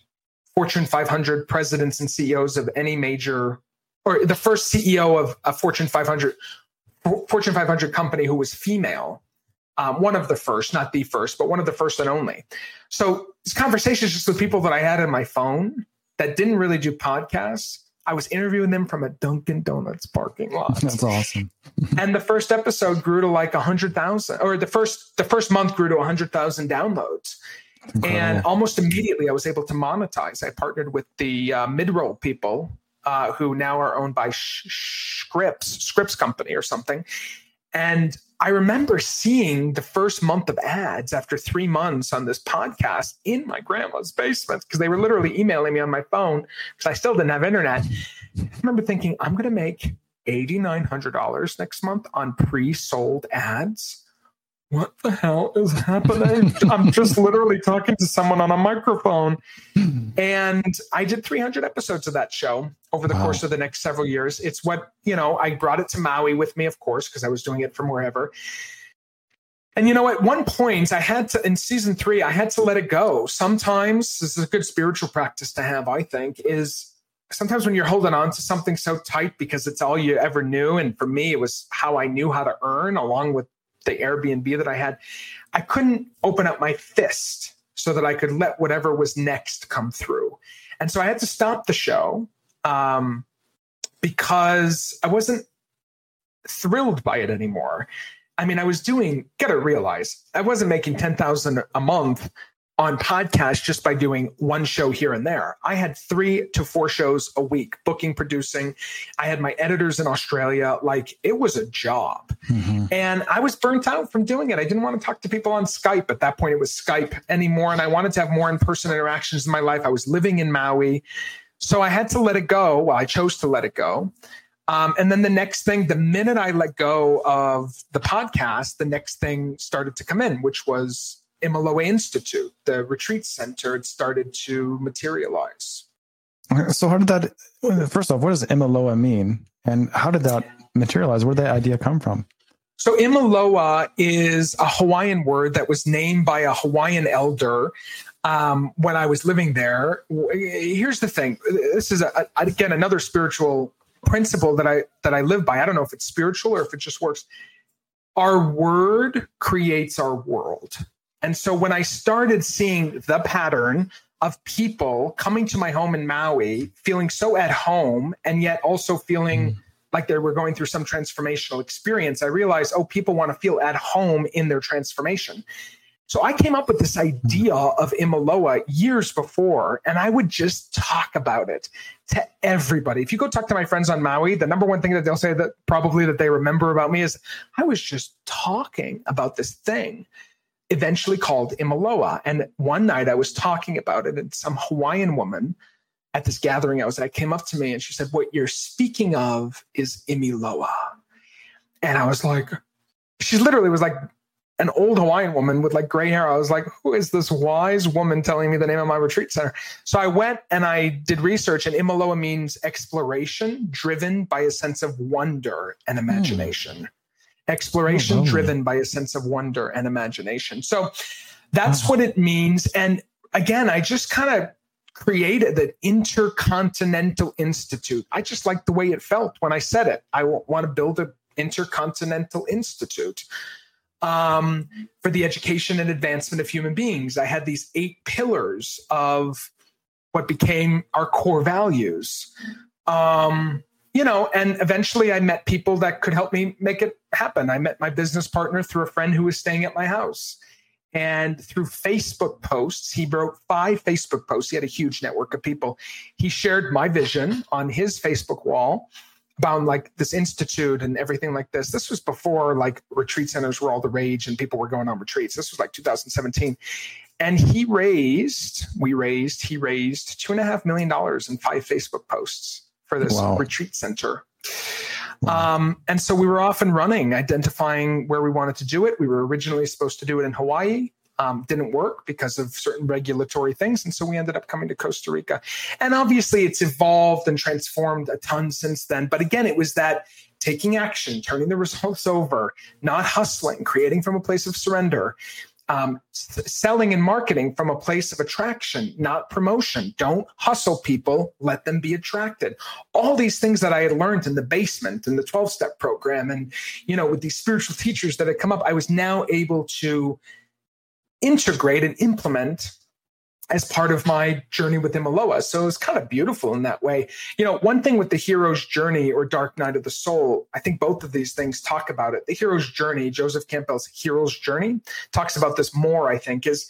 Fortune 500 presidents and CEOs of any major, or the first CEO of a Fortune 500 Fortune 500 company who was female. Um, one of the first, not the first, but one of the first and only. So these conversations just with people that I had in my phone that didn't really do podcasts. I was interviewing them from a Dunkin' Donuts parking lot. That's awesome. and the first episode grew to like a hundred thousand, or the first the first month grew to a hundred thousand downloads. And almost immediately, I was able to monetize. I partnered with the uh, midroll people uh, who now are owned by Scripps, Scripps Company or something. And I remember seeing the first month of ads after three months on this podcast in my grandma's basement because they were literally emailing me on my phone because I still didn't have internet. I remember thinking, I'm going to make $8,900 next month on pre sold ads what the hell is happening? I'm just literally talking to someone on a microphone. And I did 300 episodes of that show over the wow. course of the next several years. It's what, you know, I brought it to Maui with me, of course, because I was doing it from wherever. And you know, at one point, I had to, in season three, I had to let it go. Sometimes, this is a good spiritual practice to have, I think, is sometimes when you're holding on to something so tight because it's all you ever knew. And for me, it was how I knew how to earn along with the Airbnb that I had, I couldn't open up my fist so that I could let whatever was next come through. And so I had to stop the show um, because I wasn't thrilled by it anymore. I mean, I was doing, gotta realize, I wasn't making 10,000 a month on podcast just by doing one show here and there. I had three to four shows a week, booking, producing. I had my editors in Australia. Like it was a job. Mm-hmm. And I was burnt out from doing it. I didn't want to talk to people on Skype. At that point, it was Skype anymore. And I wanted to have more in person interactions in my life. I was living in Maui. So I had to let it go. Well, I chose to let it go. Um, and then the next thing, the minute I let go of the podcast, the next thing started to come in, which was Imiloa Institute, the retreat center. It started to materialize. So, how did that? First off, what does Imiloa mean, and how did that materialize? Where did that idea come from? So, Imiloa is a Hawaiian word that was named by a Hawaiian elder um, when I was living there. Here's the thing: this is a, again another spiritual principle that I that I live by. I don't know if it's spiritual or if it just works. Our word creates our world. And so when I started seeing the pattern of people coming to my home in Maui, feeling so at home and yet also feeling mm. like they were going through some transformational experience, I realized, oh, people want to feel at home in their transformation. So I came up with this idea of Imiloa years before, and I would just talk about it to everybody. If you go talk to my friends on Maui, the number one thing that they'll say that probably that they remember about me is I was just talking about this thing eventually called Imiloa. And one night I was talking about it, and some Hawaiian woman at this gathering I was at came up to me and she said, What you're speaking of is Imiloa. And I was like, she literally was like, an old Hawaiian woman with like gray hair. I was like, who is this wise woman telling me the name of my retreat center? So I went and I did research, and Imiloa means exploration driven by a sense of wonder and imagination. Mm. Exploration oh, driven by a sense of wonder and imagination. So that's wow. what it means. And again, I just kind of created the Intercontinental Institute. I just like the way it felt when I said it. I want to build an Intercontinental Institute um, for the education and advancement of human beings. I had these eight pillars of what became our core values. Um, you know, and eventually I met people that could help me make it happen. I met my business partner through a friend who was staying at my house. And through Facebook posts, he wrote five Facebook posts. He had a huge network of people. He shared my vision on his Facebook wall about like this institute and everything like this. This was before like retreat centers were all the rage and people were going on retreats. This was like 2017. And he raised, we raised, he raised two and a half million dollars in five Facebook posts for this wow. retreat center. Um, and so we were off and running, identifying where we wanted to do it. We were originally supposed to do it in Hawaii um, didn't work because of certain regulatory things. And so we ended up coming to Costa Rica. And obviously, it's evolved and transformed a ton since then. But again, it was that taking action, turning the results over, not hustling, creating from a place of surrender. Um, selling and marketing from a place of attraction, not promotion. Don't hustle people, let them be attracted. All these things that I had learned in the basement in the 12 step program and, you know, with these spiritual teachers that had come up, I was now able to integrate and implement as part of my journey with Imiloa. So it's kind of beautiful in that way. You know, one thing with the hero's journey or dark night of the soul, I think both of these things talk about it. The hero's journey, Joseph Campbell's hero's journey, talks about this more, I think, is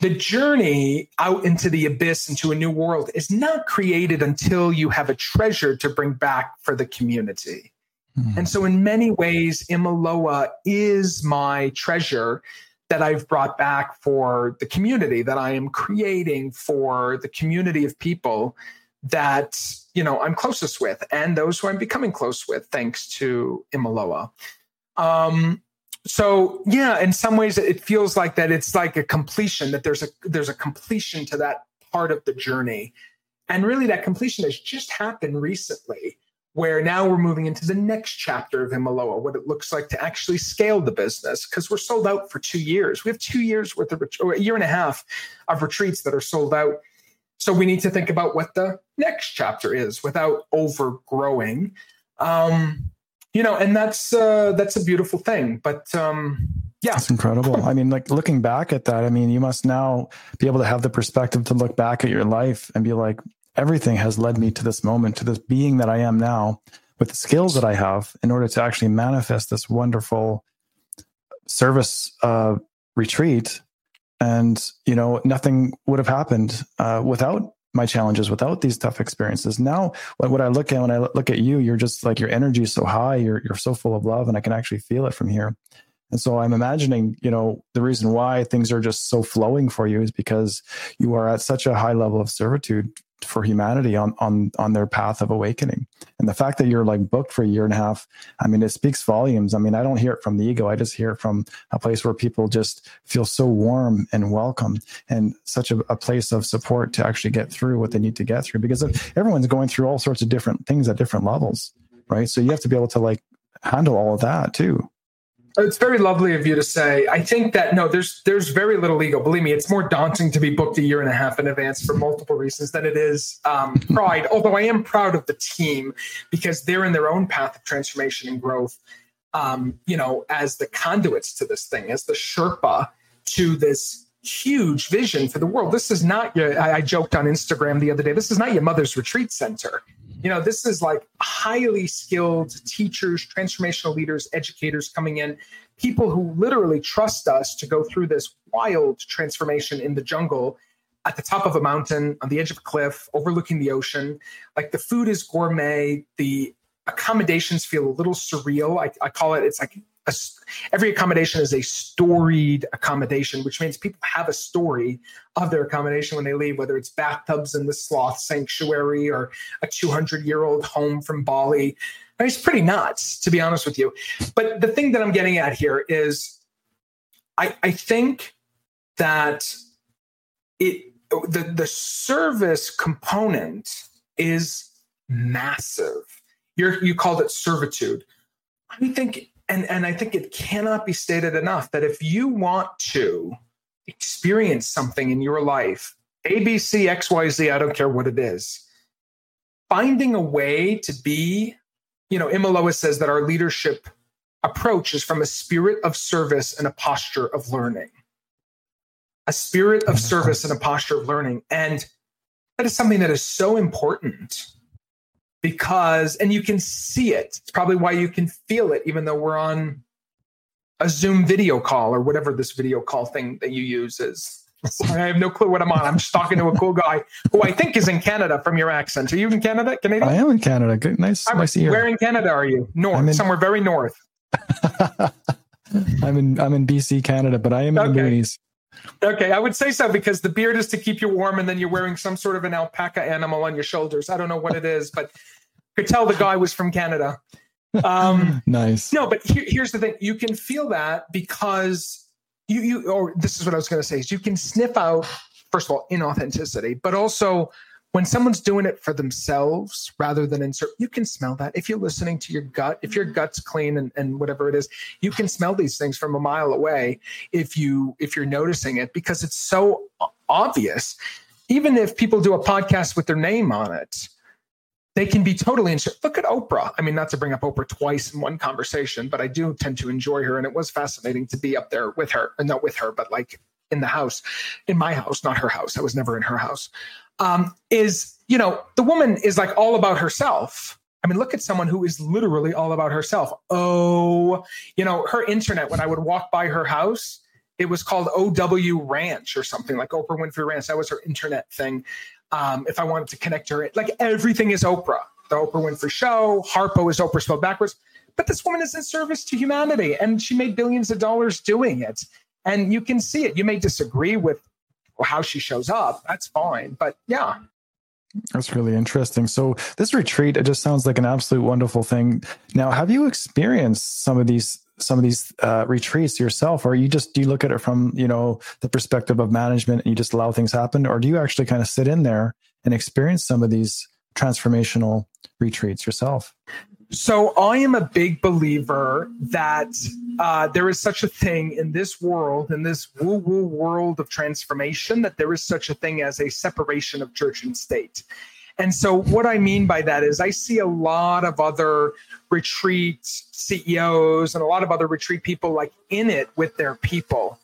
the journey out into the abyss, into a new world, is not created until you have a treasure to bring back for the community. Mm. And so, in many ways, Imiloa is my treasure that I've brought back for the community that I am creating for the community of people that you know I'm closest with and those who I'm becoming close with thanks to Imiloa. Um, so yeah, in some ways it feels like that it's like a completion that there's a there's a completion to that part of the journey. And really that completion has just happened recently where now we're moving into the next chapter of Imiloa, what it looks like to actually scale the business because we're sold out for two years. We have two years worth of, or a year and a half of retreats that are sold out. So we need to think about what the next chapter is without overgrowing. Um, you know, and that's uh, that's a beautiful thing. But um, yeah, it's incredible. I mean, like looking back at that, I mean, you must now be able to have the perspective to look back at your life and be like, everything has led me to this moment, to this being that I am now, with the skills that I have in order to actually manifest this wonderful service uh, retreat. And, you know, nothing would have happened uh, without my challenges, without these tough experiences. Now, what, I look at when I look at you, you're just like your energy is so high, you're, you're so full of love, and I can actually feel it from here. And so I'm imagining, you know, the reason why things are just so flowing for you is because you are at such a high level of servitude for humanity on on on their path of awakening. And the fact that you're like booked for a year and a half, I mean, it speaks volumes. I mean, I don't hear it from the ego. I just hear it from a place where people just feel so warm and welcome and such a, a place of support to actually get through what they need to get through because everyone's going through all sorts of different things at different levels, right? So you have to be able to like handle all of that too. It's very lovely of you to say. I think that no, there's there's very little ego. Believe me, it's more daunting to be booked a year and a half in advance for multiple reasons than it is um, pride. Although I am proud of the team because they're in their own path of transformation and growth. Um, you know, as the conduits to this thing, as the Sherpa to this huge vision for the world. This is not your. I, I joked on Instagram the other day. This is not your mother's retreat center you know this is like highly skilled teachers transformational leaders educators coming in people who literally trust us to go through this wild transformation in the jungle at the top of a mountain on the edge of a cliff overlooking the ocean. Like the food is gourmet. The accommodations feel a little surreal. I, I call it it's like a, every accommodation is a storied accommodation, which means people have a story of their accommodation when they leave, whether it's bathtubs in the sloth sanctuary or a 200 year old home from Bali. I mean, it's pretty nuts, to be honest with you. But the thing that I'm getting at here is I, I think that it the, the service component is massive. You're, you called it servitude. I think and and I think it cannot be stated enough that if you want to experience something in your life, ABC, XYZ, I don't care what it is, finding a way to be, you know, Imiloa says that our leadership approach is from a spirit of service and a posture of learning. A spirit of service and a posture of learning. And that is something that is so important because, and you can see it. It's probably why you can feel it, even though we're on a Zoom video call or whatever this video call thing that you use is. I have no clue what I'm on. I'm just talking to a cool guy who I think is in Canada from your accent. Are you in Canada? Canadian? I am in Canada. Good, nice, I'm, nice to hear. Where in Canada are you? North, in, somewhere very north. I'm in I'm in BC, Canada, but I am in okay. the boonies. Okay, I would say so because the beard is to keep you warm, and then you're wearing some sort of an alpaca animal on your shoulders. I don't know what it is, but could tell the guy was from Canada. Um, nice. No, but here, here's the thing: you can feel that because you you or this is what I was going to say is you can sniff out first of all inauthenticity, but also when someone's doing it for themselves rather than insert, you can smell that. If you're listening to your gut, if your mm-hmm. gut's clean and, and whatever it is, you can smell these things from a mile away if you if you're noticing it because it's so obvious. Even if people do a podcast with their name on it, they can be totally in. Look at Oprah. I mean, not to bring up Oprah twice in one conversation, but I do tend to enjoy her, and it was fascinating to be up there with her, and not with her, but like in the house, in my house, not her house. I was never in her house. Um, is you know the woman is like all about herself. I mean, look at someone who is literally all about herself. Oh, you know, her internet. When I would walk by her house, it was called OW Ranch or something like Oprah Winfrey Ranch. That was her internet thing um, if I wanted to connect her, like everything is Oprah. The Oprah Winfrey Show, Harpo is Oprah spelled backwards. But this woman is in service to humanity and she made billions of dollars doing it. And you can see it. You may disagree with how she shows up. That's fine. But yeah. That's really interesting. So this retreat, it just sounds like an absolute wonderful thing. Now, have you experienced some of these some of these uh, retreats yourself or you just do you look at it from you know the perspective of management and you just allow things happen or do you actually kind of sit in there and experience some of these transformational retreats yourself so i am a big believer that uh, there is such a thing in this world in this woo woo world of transformation that there is such a thing as a separation of church and state and so, what I mean by that is, I see a lot of other retreat CEOs and a lot of other retreat people like in it with their people.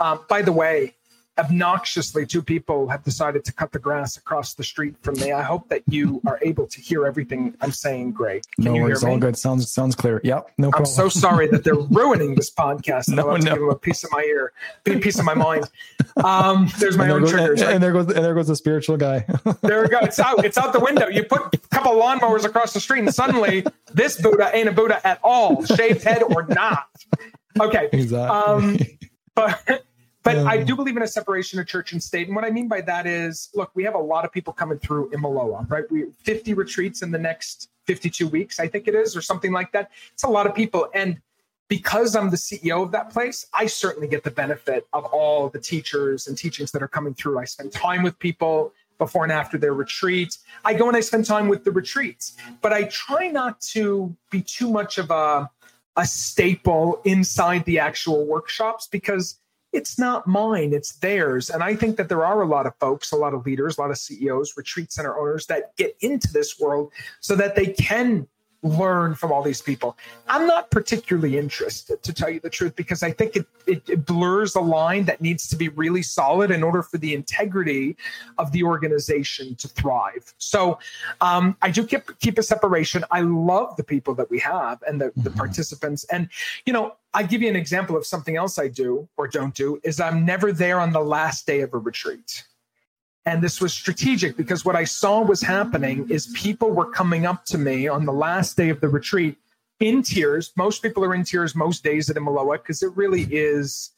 Um, by the way, obnoxiously two people have decided to cut the grass across the street from me. I hope that you are able to hear everything I'm saying, Greg. Can no, it's all good. Sounds sounds clear. Yep, no problem. I'm so sorry that they're ruining this podcast. no, I want no. to give them a piece of my ear, a piece of my mind. Um, there's my own goes, triggers. And, and, there goes and there goes the spiritual guy. there we go. It's out. It's out the window. You put a couple lawnmowers across the street, and suddenly this Buddha ain't a Buddha at all, shaved head or not. Okay. Exactly. Um, but But I do believe in a separation of church and state. And what I mean by that is, look, we have a lot of people coming through Imiloa, right? We 50 retreats in the next 52 weeks, I think it is, or something like that. It's a lot of people. And because I'm the CEO of that place, I certainly get the benefit of all the teachers and teachings that are coming through. I spend time with people before and after their retreat. I go and I spend time with the retreats, but I try not to be too much of a, a staple inside the actual workshops because it's not mine, it's theirs. And I think that there are a lot of folks, a lot of leaders, a lot of CEOs, retreat center owners that get into this world so that they can learn from all these people. I'm not particularly interested, to tell you the truth, because I think it, it, it, blurs a line that needs to be really solid in order for the integrity of the organization to thrive. So um, I do keep keep a separation. I love the people that we have and the, the mm-hmm. participants. And you know, I give you an example of something else I do or don't do is I'm never there on the last day of a retreat. And this was strategic because what I saw was happening is people were coming up to me on the last day of the retreat in tears. Most people are in tears most days at Imiloa because it really is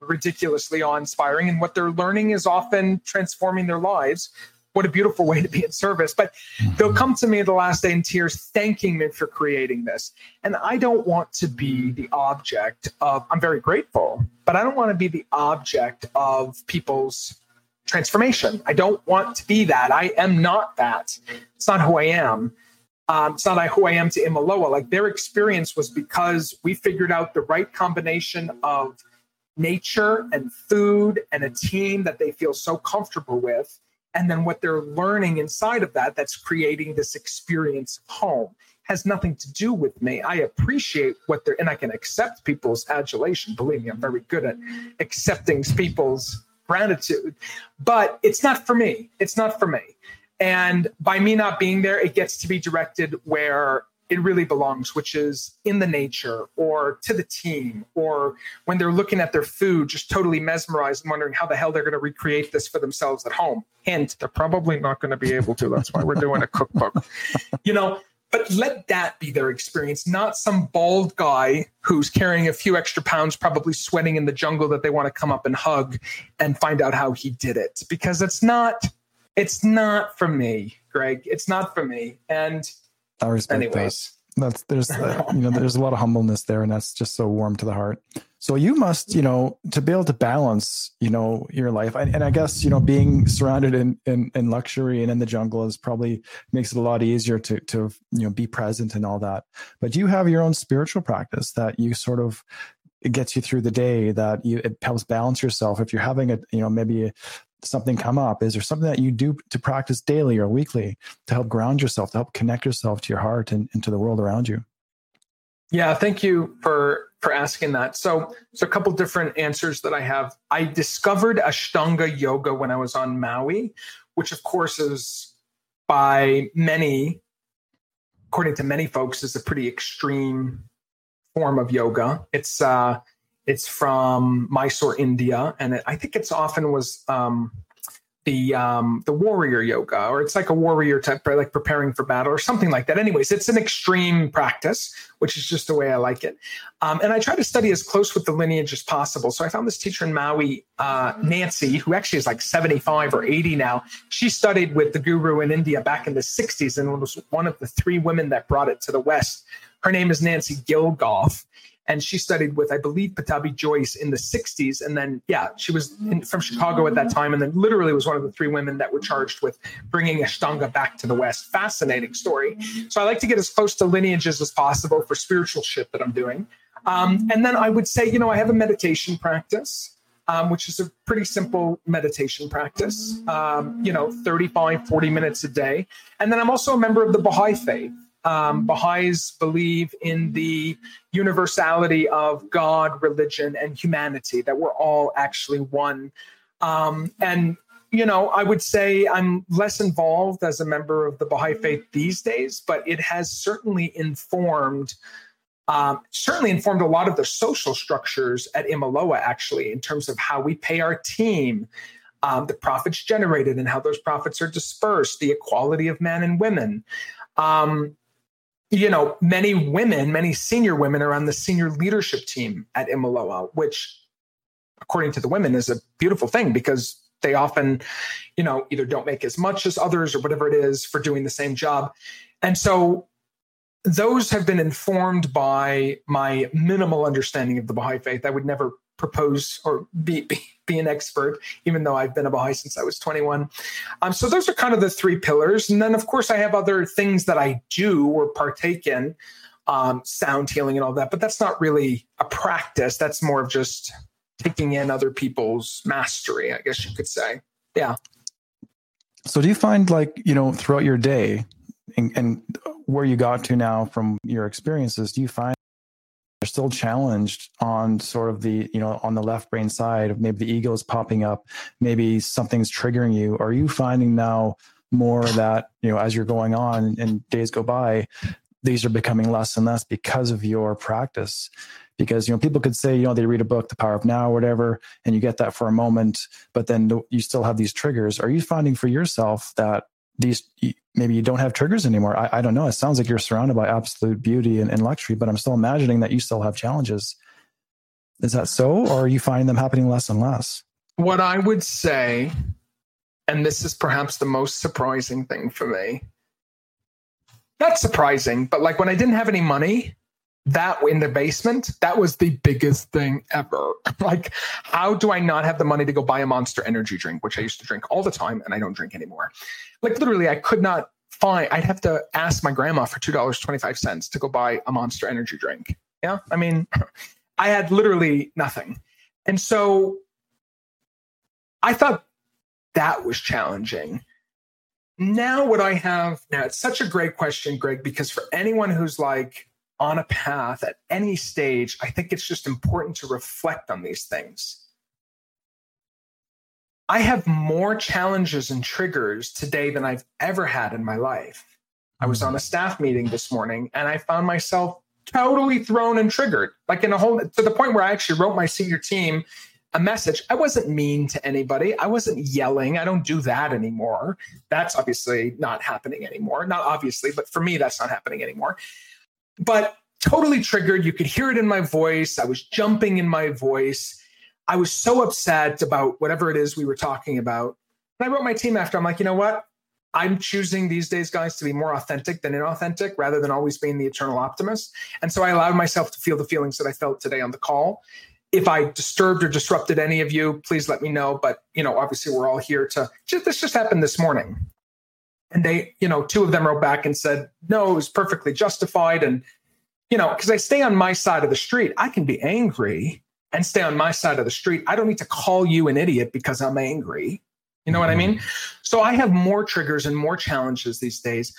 ridiculously awe inspiring. And what they're learning is often transforming their lives. What a beautiful way to be in service. But they'll come to me the last day in tears, thanking me for creating this. And I don't want to be the object of, I'm very grateful, but I don't want to be the object of people's transformation. I don't want to be that. I am not that. It's not who I am. Um, it's not who I am to Imiloa. Like their experience was because we figured out the right combination of nature and food and a team that they feel so comfortable with. And then what they're learning inside of that, that's creating this experience of home, has nothing to do with me. I appreciate what they're, and I can accept people's adulation. Believe me, I'm very good at accepting people's gratitude. But it's not for me. It's not for me. And by me not being there, it gets to be directed where it really belongs, which is in the nature or to the team, or when they're looking at their food, just totally mesmerized and wondering how the hell they're going to recreate this for themselves at home. Hint, they're probably not going to be able to. That's why we're doing a cookbook. you know, but let that be their experience, not some bald guy who's carrying a few extra pounds, probably sweating in the jungle that they want to come up and hug and find out how he did it. Because it's not, it's not for me, Greg. It's not for me. And I respect anyways. That. That's there's uh, you know there's a lot of humbleness there, and that's just so warm to the heart. So you must, you know, to be able to balance, you know, your life. And and I guess, you know, being surrounded in, in, in luxury and in the jungle is probably makes it a lot easier to, to, you know, be present and all that. But you have your own spiritual practice that you sort of, it gets you through the day that you, it helps balance yourself. If you're having a, you know, maybe something come up, is there something that you do to practice daily or weekly to help ground yourself, to help connect yourself to your heart and, and to the world around you? Yeah, thank you for for asking that. So, so a couple different answers that I have. I discovered Ashtanga yoga when I was on Maui, which of course is by many, according to many folks, is a pretty extreme form of yoga. It's uh, it's from Mysore, India, and it, I think it's often was um, the um, the warrior yoga, or it's like a warrior type, like preparing for battle, or something like that. Anyways, it's an extreme practice, which is just the way I like it. Um, and I try to study as close with the lineage as possible. So I found this teacher in Maui, uh, Nancy, who actually is like seventy five or eighty now. She studied with the guru in India back in the '60s, and was one of the three women that brought it to the West. Her name is Nancy Gilgoff, and she studied with, I believe, Pattabhi Jois in the 60s. And then, yeah, she was in, from Chicago at that time, and then literally was one of the three women that were charged with bringing Ashtanga back to the West. Fascinating story. So I like to get as close to lineages as possible for spiritual shit that I'm doing. Um, and then I would say, you know, I have a meditation practice. Um, which is a pretty simple meditation practice, um, you know, 35, 40 minutes a day. And then I'm also a member of the Baha'i faith um, Baha'is believe in the universality of God, religion, and humanity, that we're all actually one. Um, and, you know, I would say I'm less involved as a member of the Baha'i faith these days, but it has certainly informed. Um, certainly informed a lot of the social structures at Imiloa, actually, in terms of how we pay our team, um, the profits generated and how those profits are dispersed, the equality of men and women. Um, you know, many women, many senior women are on the senior leadership team at Imiloa, which according to the women, is a beautiful thing because they often, you know, either don't make as much as others or whatever it is for doing the same job. And so those have been informed by my minimal understanding of the Baha'i faith. I would never propose or be, be, be an expert, even though I've been a Baha'i since I was 21. Um, so those are kind of the three pillars. And then, of course, I have other things that I do or partake in, um, sound healing and all that, but that's not really a practice. That's more of just taking in other people's mastery, I guess you could say. Yeah. So do you find like, you know, throughout your day and, and where you got to now from your experiences, do you find you're still challenged on sort of the, you know, on the left brain side, of maybe the ego is popping up, maybe something's triggering you. Are you finding now more that, you know, as you're going on and days go by, these are becoming less and less because of your practice? because you know people could say you know they read a book the power of now or whatever and you get that for a moment but then you still have these triggers are you finding for yourself that these maybe you don't have triggers anymore. I, I don't know. It sounds like you're surrounded by absolute beauty and, and luxury but i'm still imagining that you still have challenges. Is that so or are you finding them happening less and less? What i would say and this is perhaps the most surprising thing for me not surprising but like when i didn't have any money that in the basement, that was the biggest thing ever. like, how do I not have the money to go buy a monster energy drink, which I used to drink all the time and I don't drink anymore? Like, literally, I could not find, I'd have to ask my grandma for $2.25 to go buy a monster energy drink. Yeah. I mean, I had literally nothing. And so I thought that was challenging. Now, what I have now, it's such a great question, Greg, because for anyone who's like, on a path at any stage, I think it's just important to reflect on these things. I have more challenges and triggers today than I've ever had in my life. I was on a staff meeting this morning and I found myself totally thrown and triggered, like in a whole to the point where I actually wrote my senior team a message. I wasn't mean to anybody. I wasn't yelling. I don't do that anymore. That's obviously not happening anymore. Not obviously, but for me, that's not happening anymore but totally triggered. You could hear it in my voice. I was jumping in my voice. I was so upset about whatever it is we were talking about. And I wrote my team after. I'm like, you know what? I'm choosing these days, guys, to be more authentic than inauthentic rather than always being the eternal optimist. And so I allowed myself to feel the feelings that I felt today on the call. If I disturbed or disrupted any of you, please let me know. But, you know, obviously we're all here to just, this just happened this morning. And they, you know, two of them wrote back and said, no, it was perfectly justified. And, you know, because I stay on my side of the street, I can be angry and stay on my side of the street. I don't need to call you an idiot because I'm angry. You know what I mean? Mm-hmm. So I have more triggers and more challenges these days.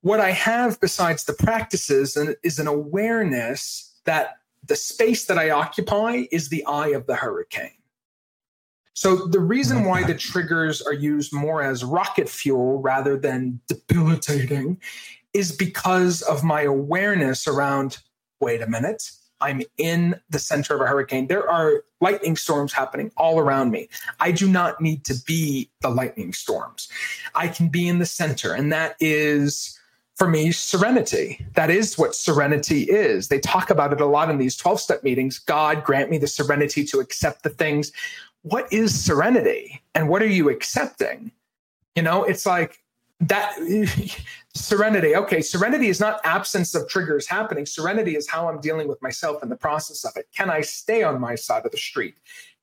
What I have besides the practices is an awareness that the space that I occupy is the eye of the hurricane. So the reason why the triggers are used more as rocket fuel rather than debilitating is because of my awareness around wait a minute, I'm in the center of a hurricane. There are lightning storms happening all around me. I do not need to be the lightning storms. I can be in the center. And that is, for me, serenity. That is what serenity is. They talk about it a lot in these 12 step meetings. God grant me the serenity to accept the things what is serenity and what are you accepting? You know, it's like that serenity. Okay, serenity is not absence of triggers happening. Serenity is how I'm dealing with myself in the process of it. Can I stay on my side of the street?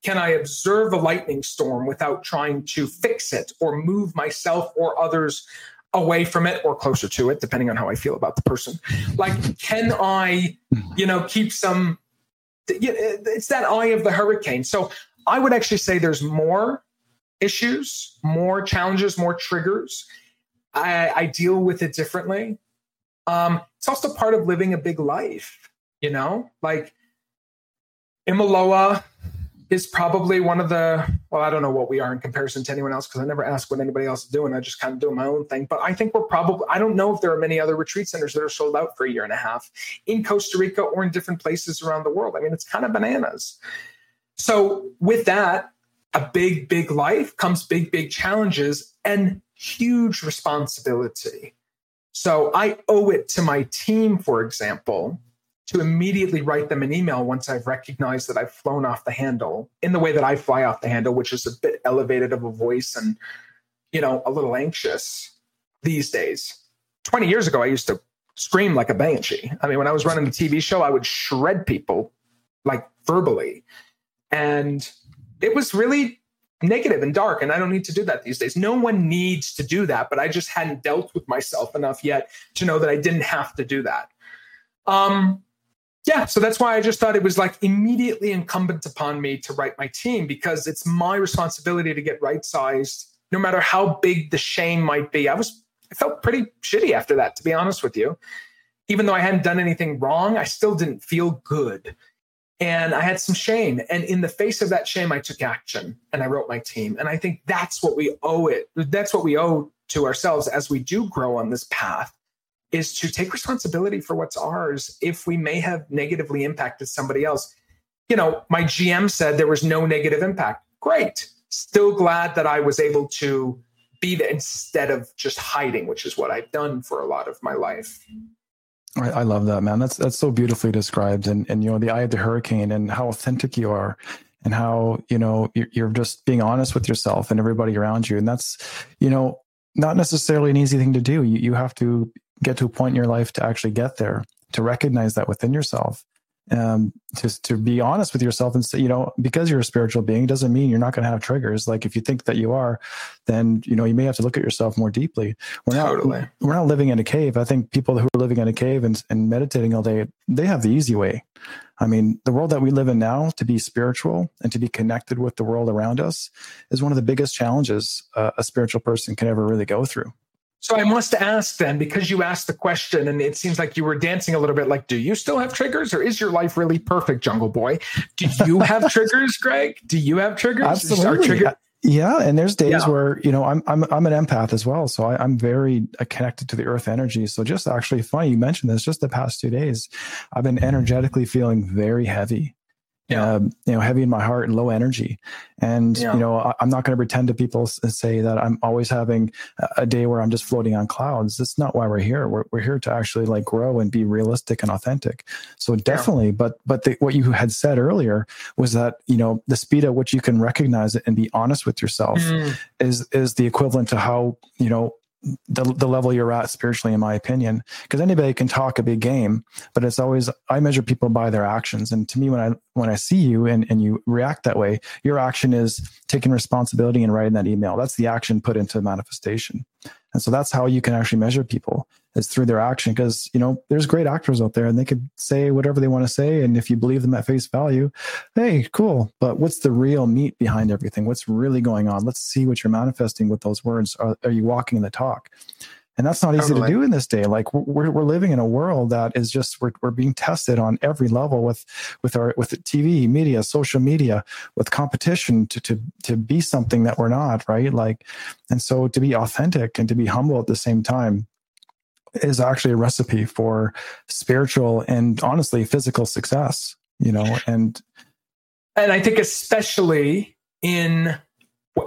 Can I observe a lightning storm without trying to fix it or move myself or others away from it or closer to it, depending on how I feel about the person? Like, can I, you know, keep some? It's that eye of the hurricane. So I would actually say there's more issues, more challenges, more triggers. I, I deal with it differently. Um, it's also part of living a big life, you know, like Imiloa is probably one of the, well, I don't know what we are in comparison to anyone else because I never ask what anybody else is doing. I just kind of do my own thing. But I think we're probably, I don't know if there are many other retreat centers that are sold out for a year and a half in Costa Rica or in different places around the world. I mean, it's kind of bananas. So, with that, a big, big life comes big, big challenges and huge responsibility. So, I owe it to my team, for example, to immediately write them an email once I've recognized that I've flown off the handle in the way that I fly off the handle, which is a bit elevated of a voice and, you know, a little anxious these days. 20 years ago, I used to scream like a banshee. I mean, when I was running the TV show, I would shred people like verbally. And it was really negative and dark. And I don't need to do that these days. No one needs to do that, but I just hadn't dealt with myself enough yet to know that I didn't have to do that. Um, yeah, so that's why I just thought it was like immediately incumbent upon me to write my team because it's my responsibility to get right sized, no matter how big the shame might be. I was I felt pretty shitty after that, to be honest with you. Even though I hadn't done anything wrong, I still didn't feel good. And I had some shame. And in the face of that shame, I took action and I wrote my team. And I think that's what we owe it. That's what we owe to ourselves as we do grow on this path is to take responsibility for what's ours if we may have negatively impacted somebody else. You know, my GM said there was no negative impact. Great. Still glad that I was able to be there instead of just hiding, which is what I've done for a lot of my life. I, I love that, man. That's that's so beautifully described, and and you know the eye of the hurricane, and how authentic you are, and how you know you're, you're just being honest with yourself and everybody around you, and that's you know not necessarily an easy thing to do. You you have to get to a point in your life to actually get there, to recognize that within yourself, um, to to be honest with yourself and say, you know, because you're a spiritual being doesn't mean you're not going to have triggers. Like if you think that you are, then you know you may have to look at yourself more deeply. We're totally. not we're not living in a cave. I think people who are living in a cave and, and meditating all day, they have the easy way. I mean, the world that we live in now, to be spiritual and to be connected with the world around us, is one of the biggest challenges uh, a spiritual person can ever really go through. So I must ask then, because you asked the question and it seems like you were dancing a little bit like, do you still have triggers or is your life really perfect, Jungle Boy? Do you have triggers, Greg? Do you have triggers? Absolutely. Trigger- yeah, and there's days yeah. where you know I'm I'm I'm an empath as well, so I, am very connected to the earth energy. So just actually funny you mentioned this. Just the past two days, I've been energetically feeling very heavy, yeah. Um, you know, heavy in my heart and low energy. And, yeah. you know, I, am not going to pretend to people and say that I'm always having a day where I'm just floating on clouds. That's not why we're here. We're, we're here to actually like grow and be realistic and authentic. So definitely, yeah. but, but the, what you had said earlier was that, you know, the speed at which you can recognize it and be honest with yourself mm. is, is the equivalent to how, you know, the, the level you're at spiritually, in my opinion, because anybody can talk a big game, but it's always, I measure people by their actions. And to me, when I, when I see you and, and you react that way, your action is taking responsibility and writing that email. That's the action put into manifestation. And so that's how you can actually measure people is through their action. Because, you know, there's great actors out there and they could say whatever they want to say. And if you believe them at face value, hey, cool. But what's the real meat behind everything? What's really going on? Let's see what you're manifesting with those words. Are, are you walking the talk? And that's not easy totally. to do in this day. Like we're, we're living in a world that is just, we're, we're being tested on every level with, with our, with TV, media, social media, with competition to, to, to be something that we're not, right? Like, and so to be authentic and to be humble at the same time is actually a recipe for spiritual and honestly physical success you know and and i think especially in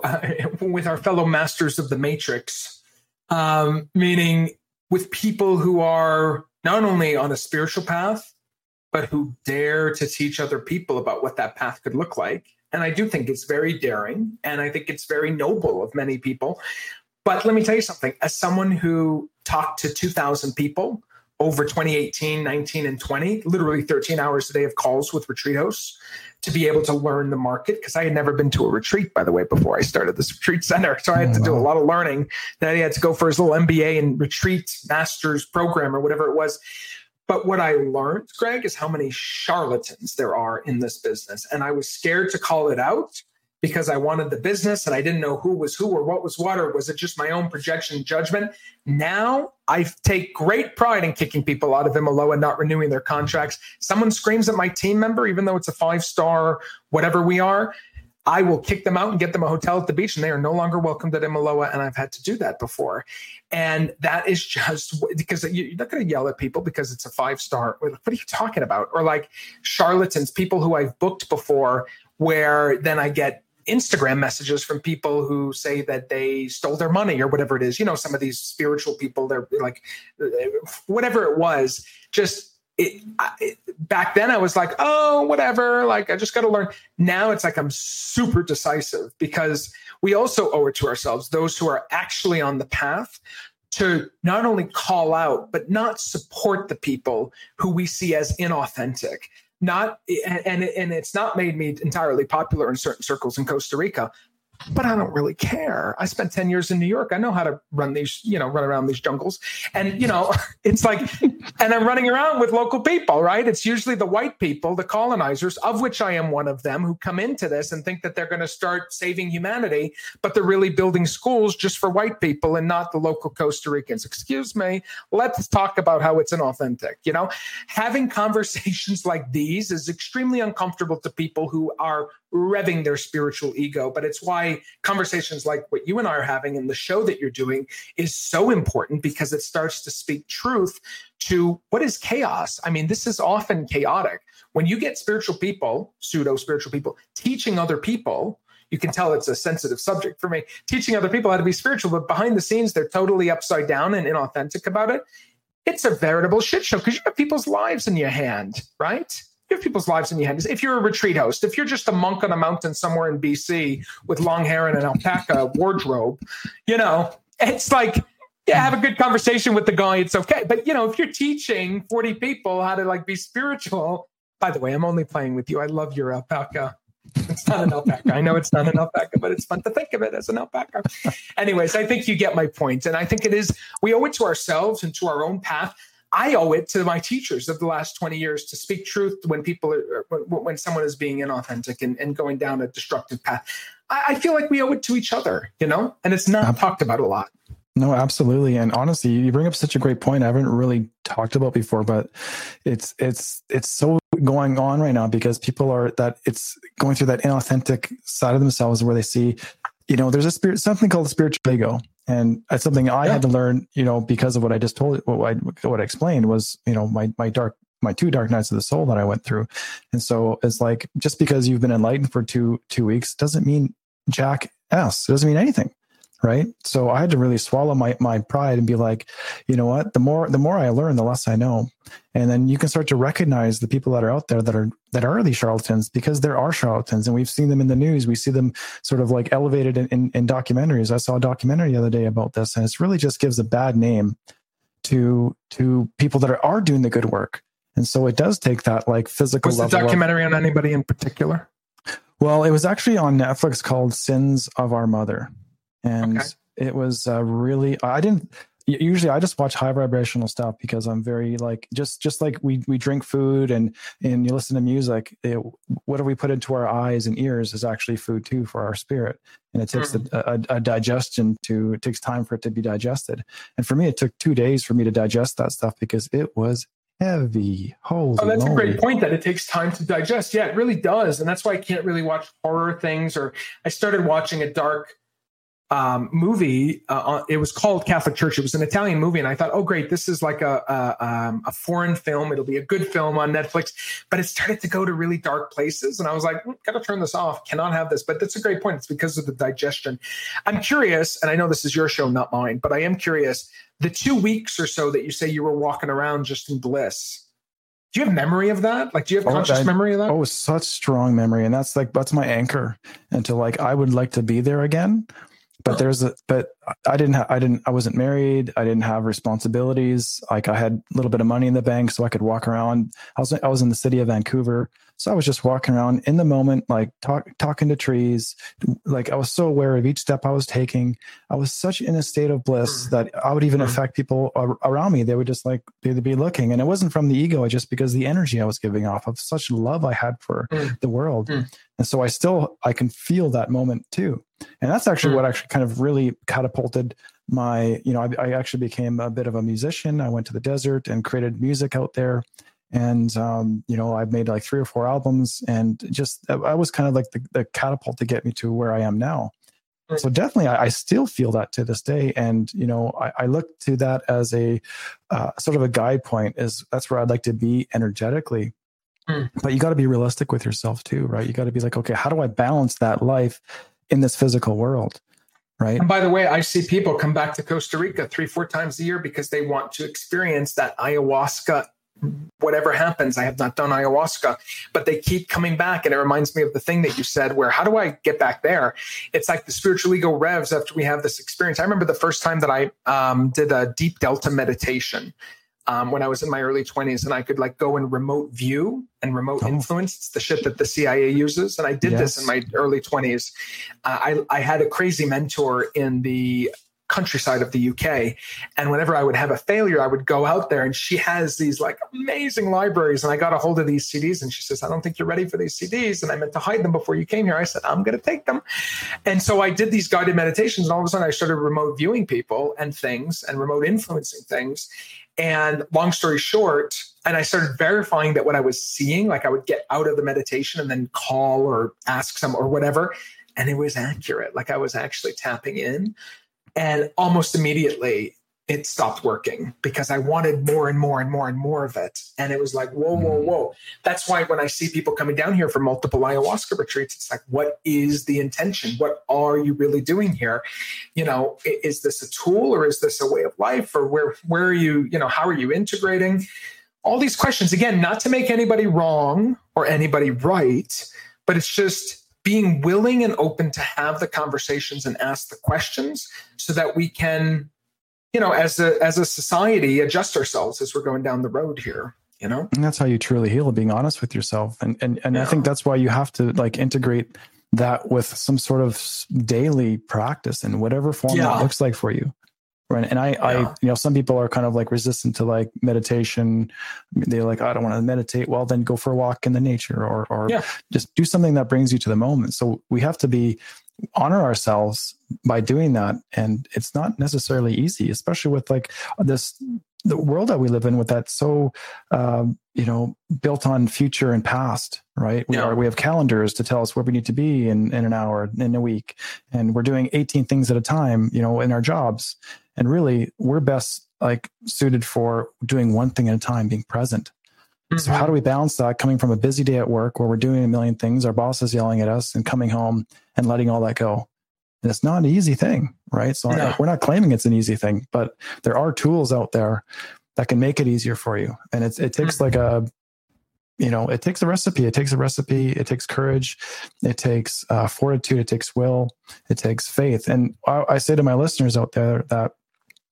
uh, with our fellow masters of the matrix um, meaning with people who are not only on a spiritual path but who dare to teach other people about what that path could look like. And i do think it's very daring and i think it's very noble of many people. But let me tell you something. As someone who talked to 2,000 people over 2018, 19, and 20, literally 13 hours a day of calls with retreat hosts to be able to learn the market. Because I had never been to a retreat, by the way, before I started this retreat center. So I had to oh, do a lot of learning. Then he had to go for his little MBA and retreat master's program or whatever it was. But what I learned, Greg, is how many charlatans there are in this business. And I was scared to call it out because I wanted the business and I didn't know who was who or what was what, or was it just my own projection and judgment? Now I take great pride in kicking people out of Imiloa and not renewing their contracts. Someone screams at my team member, even though it's a five star, whatever we are, I will kick them out and get them a hotel at the beach, and they are no longer welcomed at Imiloa. And I've had to do that before. And that is just because you're not going to yell at people because it's a five star. What are you talking about? Or like charlatans, people who I've booked before, where then I get Instagram messages from people who say that they stole their money or whatever it is. You know, some of these spiritual people, they're like, uh, whatever it was, just it, it, back then I was like, oh, whatever. Like, I just got to learn. Now it's like I'm super decisive because we also owe it to ourselves, those who are actually on the path, to not only call out, but not support the people who we see as inauthentic. Not and and it's not made me entirely popular in certain circles in Costa Rica, but I don't really care. I spent 10 years in New York. I know how to run these, you know, run around these jungles. And, you know, it's like, and I'm running around with local people, right? It's usually the white people, the colonizers, of which I am one of them, who come into this and think that they're going to start saving humanity, but they're really building schools just for white people and not the local Costa Ricans. Excuse me. Let's talk about how it's inauthentic. You know, having conversations like these is extremely uncomfortable to people who are revving their spiritual ego. But it's why conversations like what you and I are having and the show that you're doing is so important because it starts to speak truth to what is chaos. I mean, this is often chaotic. When you get spiritual people, pseudo spiritual people, teaching other people, you can tell it's a sensitive subject for me, teaching other people how to be spiritual, but behind the scenes, they're totally upside down and inauthentic about it. It's a veritable shit show because you have people's lives in your hand, right? You have people's lives in your hands. If you're a retreat host, if you're just a monk on a mountain somewhere in BC with long hair and an alpaca wardrobe, you know, it's like, yeah, have a good conversation with the guy. It's okay. But, you know, if you're teaching 40 people how to like be spiritual, by the way, I'm only playing with you. I love your alpaca. It's not an alpaca. I know it's not an alpaca, but it's fun to think of it as an alpaca. Anyways, I think you get my point. And I think it is, we owe it to ourselves and to our own path. I owe it to my teachers of the last 20 years to speak truth when people are, when, when someone is being inauthentic and, and going down a destructive path. I, I, feel like we owe it to each other, you know, and it's not talked about a lot. No, absolutely. And honestly, you bring up such a great point. I haven't really talked about before, but it's it's it's so going on right now because people are that it's going through that inauthentic side of themselves where they see, you know, there's a spirit something called the spiritual ego and that's something I yeah. had to learn, you know, because of what I just told, what I what I explained was, you know, my my dark my two dark nights of the soul that I went through, and so it's like just because you've been enlightened for two two weeks doesn't mean jack s. It doesn't mean anything right? So i had to really swallow my my pride and be like you know what? The more the more i learn the less i know. And then you can start to recognize the people that are out there that are that are these charlatans because there are charlatans and we've seen them in the news. We see them sort of like elevated in, in, in documentaries. I saw a documentary the other day about this and it really just gives a bad name to to people that are, are doing the good work. And so it does take that like physical was the documentary of, on anybody in particular? Well it was actually on netflix called sins of our mother and okay. it was uh, really i didn't usually i just watch high vibrational stuff because i'm very like just just like we we drink food and and you listen to music it, do we put into our eyes and ears is actually food too for our spirit and it takes mm. a, a, a, digestion to it takes time for it to be digested and for me it took two days for me to digest that stuff because it was heavy. Holy oh, that's a great point that it takes time to digest. Yeah, it really does. And that's why I can't really watch horror things or I started watching a dark um, movie. Uh, it was called Catholic Church. It was an Italian movie, and I thought, oh, great, this is like a a, um, a foreign film. It'll be a good film on Netflix. But it started to go to really dark places, and I was like, mm, gotta turn this off. Cannot have this. But that's a great point. It's because of the digestion. I'm curious, and I know this is your show, not mine, but I am curious. The two weeks or so that you say you were walking around just in bliss. Do you have memory of that? Like, do you have oh, conscious memory of that? Oh, such strong memory, and that's like that's my anchor. And to like, I would like to be there again but there's a but i didn't ha- i didn't i wasn't married. I didn't have responsibilities. Like i had a little bit of money in the bank so i could walk around. I was i was in the city of vancouver so I was just walking around in the moment, like talk, talking to trees. Like I was so aware of each step I was taking. I was such in a state of bliss mm. that I would even mm. affect people around me. They would just like they'd be looking, and it wasn't from the ego, just because the energy I was giving off of such love I had for mm. the world. And so I still I can feel that moment too. And that's actually what actually kind of really catapulted my you know I, I, actually became a bit of a musician i went to the desert and created music out there and um, you know i've made like three or four albums and just i was kind of like the, the catapult to get me to where i am now. So definitely I, I, still feel that to this day. And you know i, I look to that as a uh, sort of a guide point is that's where i'd like to be energetically. Mm. but you got to be realistic with yourself too right? You got to be like okay how do i balance that life in this physical world? Right? And by the way i see people come back to costa rica three four times a year because they want to experience that ayahuasca whatever happens. I have not done ayahuasca, but they keep coming back. And it reminds me of the thing that you said, where how do I get back there? It's like the spiritual ego revs after we have this experience. I remember the first time that I um, did a deep delta meditation. Um, when I was in my early 20s, and I could like go in remote view and remote oh. influence. It's the shit that the CIA uses. And I did yes. this in my early 20s. Uh, I, I had a crazy mentor in the countryside of the UK. And whenever I would have a failure, I would go out there and she has these like amazing libraries. And I got a hold of these CDs and she says, I don't think you're ready for these CDs. And I meant to hide them before you came here. I said, I'm going to take them. And so I did these guided meditations. And all of a sudden I started remote viewing people and things and remote influencing things. And long story short, and I started verifying that what I was seeing, like I would get out of the meditation and then call or ask some or whatever. And it was accurate. Like I was actually tapping in. And almost immediately it stopped working because I wanted more and more and more and more of it. And it was like, whoa, whoa, mm. whoa. That's why when I see people coming down here for multiple ayahuasca retreats, it's like, what is the intention? What are you really doing here? You know, is this a tool or is this a way of life? Or where where are you, you know, how are you integrating? All these questions, again, not to make anybody wrong or anybody right, but it's just being willing and open to have the conversations and ask the questions so that we can you know as a as a society adjust ourselves as we're going down the road here you know and that's how you truly heal being honest with yourself and and, and yeah. i think that's why you have to like integrate that with some sort of daily practice in whatever form yeah. that looks like for you Right. And I, yeah. I, you know, some people are kind of like resistant to like meditation. They're like, I don't want to meditate. Well, then go for a walk in the nature or, or yeah. just do something that brings you to the moment. So we have to be honor ourselves by doing that. And it's not necessarily easy, especially with like this, the world that we live in with that so, um, you know, built on future and past, right? We yeah. are, we have calendars to tell us where we need to be in, in an hour, in a week. And we're doing 18 things at a time, you know, in our jobs and really, we're best like suited for doing one thing at a time, being present. Mm-hmm. So how do we balance that coming from a busy day at work where we're doing a million things, our boss is yelling at us and coming home and letting all that go? And it's not an easy thing, right? So no. we're not claiming it's an easy thing, but there are tools out there that can make it easier for you. And it's, it takes mm-hmm. like a, you know, it takes a recipe. It takes a recipe. It takes courage. It takes uh, fortitude. It takes will. It takes faith. And I, I say to my listeners out there that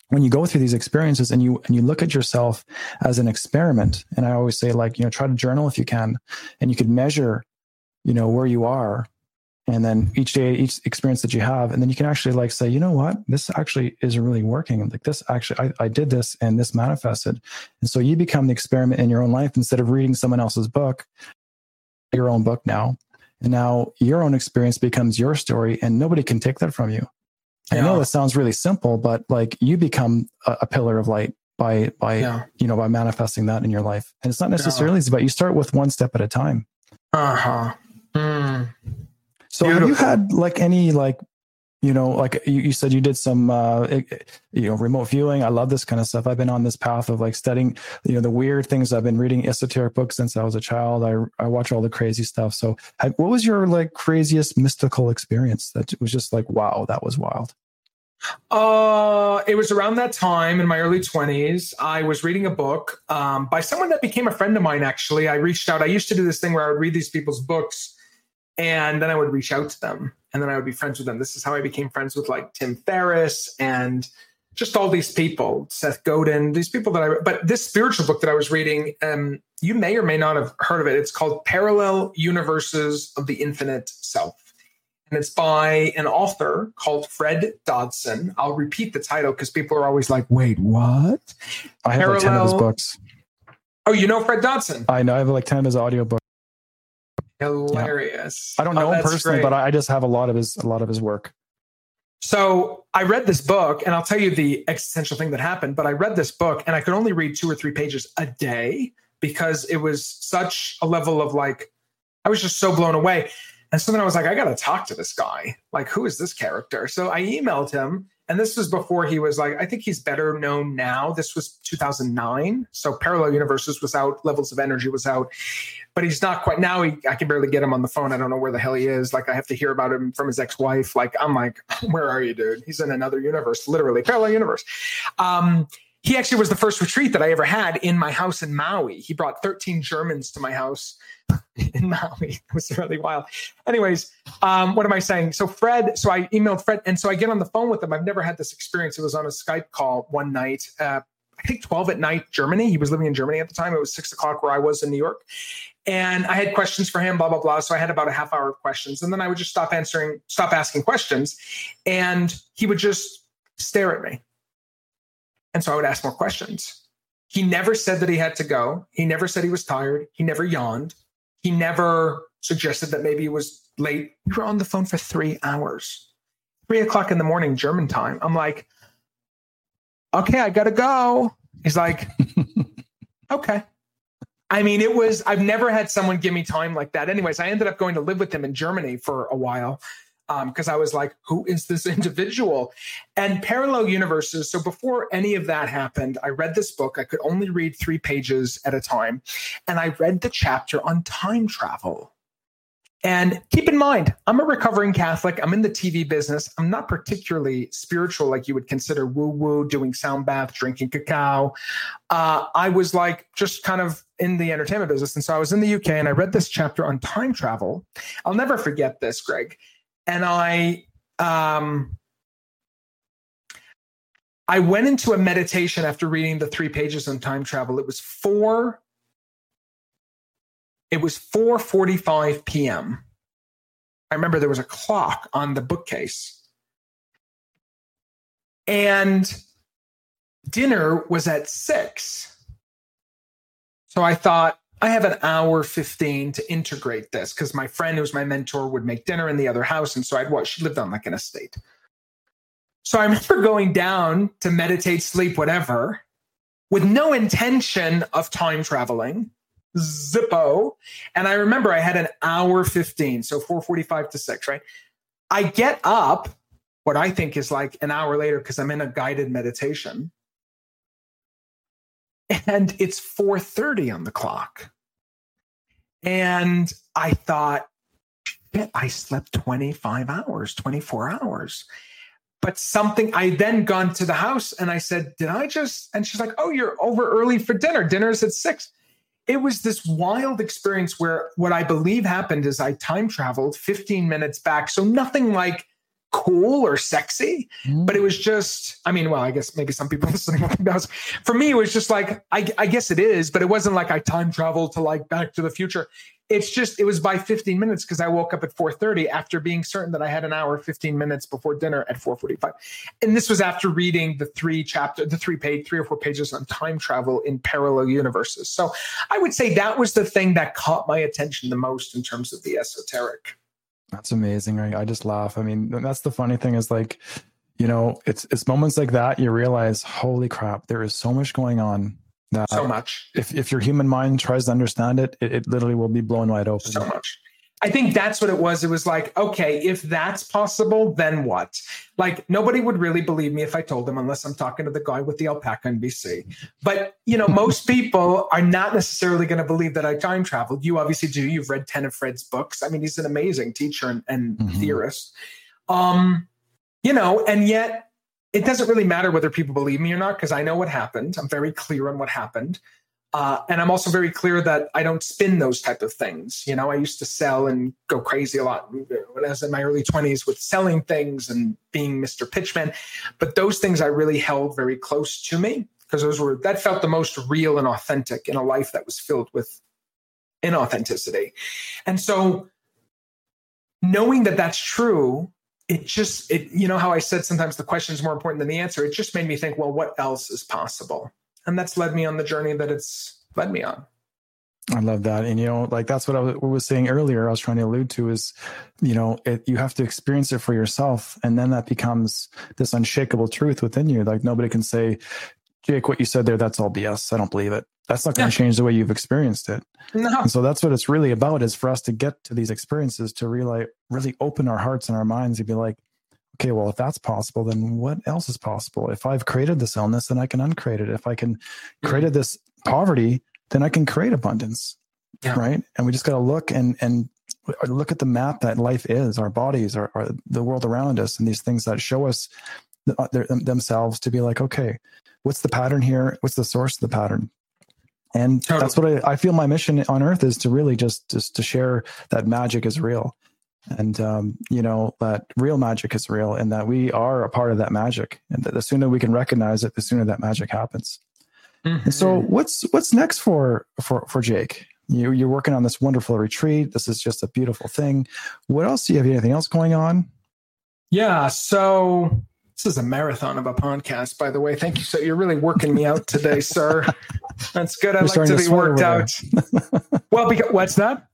when you go through these experiences and you and you look at yourself as an experiment and i always say like you know try to journal if you can and you could measure you know where you are and then each day each experience that you have and then you can actually like say you know what? This actually is really working. Like this actually I, I did this and this manifested. And so you become the experiment in your own life instead of reading someone else's book your own book now. And now your own experience becomes your story and nobody can take that from you yeah. I know that sounds really simple, but like you become a, a pillar of light by by yeah. you know by manifesting that in your life. And it's not necessarily yeah. but you start with one step at a time. Uh-huh. Mm. So Beautiful. have you had like any like you know like you, you said you did some uh you know remote viewing. I love this kind of stuff. I've been on this path of like studying you know the weird things. I've been reading esoteric books since i was a child. I i watch all the crazy stuff. So what was your like craziest mystical experience that was just like wow that was wild? Uh, it was around that time in my early 20s. I was reading a book um, by someone that became a friend of mine, actually. I reached out. I used to do this thing where I would read these people's books and then I would reach out to them and then I would be friends with them. This is how I became friends with like Tim Ferriss and just all these people, Seth Godin, these people that I, but this spiritual book that I was reading, um, you may or may not have heard of it. It's called Parallel Universes of the Infinite Self. And it's by an author called Fred Dodson. I'll repeat the title because people are always like, wait, what? I have Parallel... like 10 of his books. Oh, you know Fred Dodson? I know. I have like 10 of his audiobooks. Hilarious. Yeah. I don't know oh, him personally, great. but I just have a lot of his a lot of his work. So I read this book, and I'll tell you the existential thing that happened. But I read this book, and I could only read two or three pages a day because it was such a level of like, I was just so blown away. And so then I was like, I got to talk to this guy. Like, who is this character? So I emailed him and this was before he was like, I think he's better known now. This was 2009. So Parallel Universes was out, Levels of Energy was out, but he's not quite now. He, I can barely get him on the phone. I don't know where the hell he is. Like, I have to hear about him from his ex wife. Like, I'm like, where are you, dude? He's in another universe, literally, parallel universe. Um, he actually was the first retreat that I ever had in my house in Maui. He brought 13 Germans to my house in Maui. It was really wild. Anyways, um, what am I saying? So Fred, so I emailed Fred, and so I get on the phone with him. I've never had this experience. It was on a Skype call one night. Uh, I think 12 at night, Germany. He was living in Germany at the time. It was six o'clock where I was in New York. And I had questions for him, blah, blah, blah. So I had about a half hour of questions. And then I would just stop answering, stop asking questions. And he would just stare at me. And so I would ask more questions. He never said that he had to go. He never said he was tired. He never yawned. He never suggested that maybe he was late. We were on the phone for three hours, three o'clock in the morning, German time. I'm like, okay, I got to go. He's like, okay. I mean, it was, I've never had someone give me time like that. Anyways, I ended up going to live with him in Germany for a while because um, I was like, who is this individual? And parallel universes. So before any of that happened, I read this book. I could only read three pages at a time. And I read the chapter on time travel. And keep in mind, I'm a recovering Catholic. I'm in the TV business. I'm not particularly spiritual, like you would consider woo woo, doing sound bath, drinking cacao. Uh, I was like just kind of in the entertainment business. And so I was in the UK and I read this chapter on time travel. I'll never forget this, Greg and I um, I went into a meditation after reading the three pages on time travel. It was four. It was 4:45 p.m. I remember there was a clock on the bookcase. And dinner was at 6. So I thought, I have an hour 15 to integrate this because my friend who's my mentor would make dinner in the other house. And so I'd watch, she lived on like an estate. So I remember going down to meditate, sleep, whatever, with no intention of time traveling. Zippo. And I remember I had an hour 15, so 445 to 6, right? I get up, what I think is like an hour later, because I'm in a guided meditation and it's 4:30 on the clock. And I thought, I slept 25 hours, 24 hours. But something, I then gone to the house and I said, Did I just? And she's like, Oh, you're over early for dinner. Dinner's at six. It was this wild experience where what I believe happened is I time traveled 15 minutes back. So nothing like cool or sexy, mm. but it was just, I mean, well, I guess maybe some people listening. For me, it was just like, I, I guess it is, but it wasn't like I time traveled to like Back to the Future. It's just, it was by 15 minutes because I woke up at 4.30 after being certain that I had an hour, 15 minutes before dinner at 4.45. And this was after reading the three chapter, the three page, three or four pages on time travel in parallel universes. So I would say that was the thing that caught my attention the most in terms of the esoteric. That's amazing. I, I just laugh. I mean, that's the funny thing is like, you know, it's it's moments like that you realize, holy crap, there is so much going on that so much. If if your human mind tries to understand it, it, it literally will be blown wide open. So much. I think that's what it was. It was like, okay, if that's possible, then what? Like nobody would really believe me if I told them, unless I'm talking to the guy with the alpaca in BC. But you know, most people are not necessarily going to believe that I time traveled. You obviously do. You've read ten of Fred's books. I mean, he's an amazing teacher and, and mm-hmm. theorist. Um, you know, and yet it doesn't really matter whether people believe me or not because I know what happened. I'm very clear on what happened. Uh, and I'm also very clear that I don't spin those type of things. You know, I used to sell and go crazy a lot when I was in my early 20s with selling things and being Mr. Pitchman. But those things I really held very close to me because those were that felt the most real and authentic in a life that was filled with inauthenticity. And so knowing that that's true it just it you know how i said sometimes the question is more important than the answer it just made me think well what else is possible and that's led me on the journey that it's led me on. I love that. And, you know, like that's what I was saying earlier, I was trying to allude to is, you know, it, you have to experience it for yourself. And then that becomes this unshakable truth within you. Like nobody can say, Jake, what you said there, that's all BS. I don't believe it. That's not going to yeah. change the way you've experienced it. No. And so that's what it's really about is for us to get to these experiences to really, really open our hearts and our minds and be like, okay, well, if that's possible, then what else is possible? If I've created this illness, then I can uncreate it. If I can mm-hmm. created this poverty, then I can create abundance. Yeah. Right. And we just got to look and, and look at the map that life is, our bodies, our, our, the world around us, and these things that show us uh, themselves to be like, okay, what's the pattern here? What's the source of the pattern? And totally. that's what I, I, feel my mission on earth is to really just, just to share that magic is real. And, um, you know, that real magic is real and that we are a part of that magic. And that the sooner we can recognize it, the sooner that magic happens. Mm-hmm. And so what's, what's next for, for, for Jake? You, you're working on this wonderful retreat. This is just a beautiful thing. What else do you have? Anything else going on? Yeah. So this is a marathon of a podcast, by the way. Thank you. So you're really working me out today, sir. That's good. I like to be worked out. well, because what's that?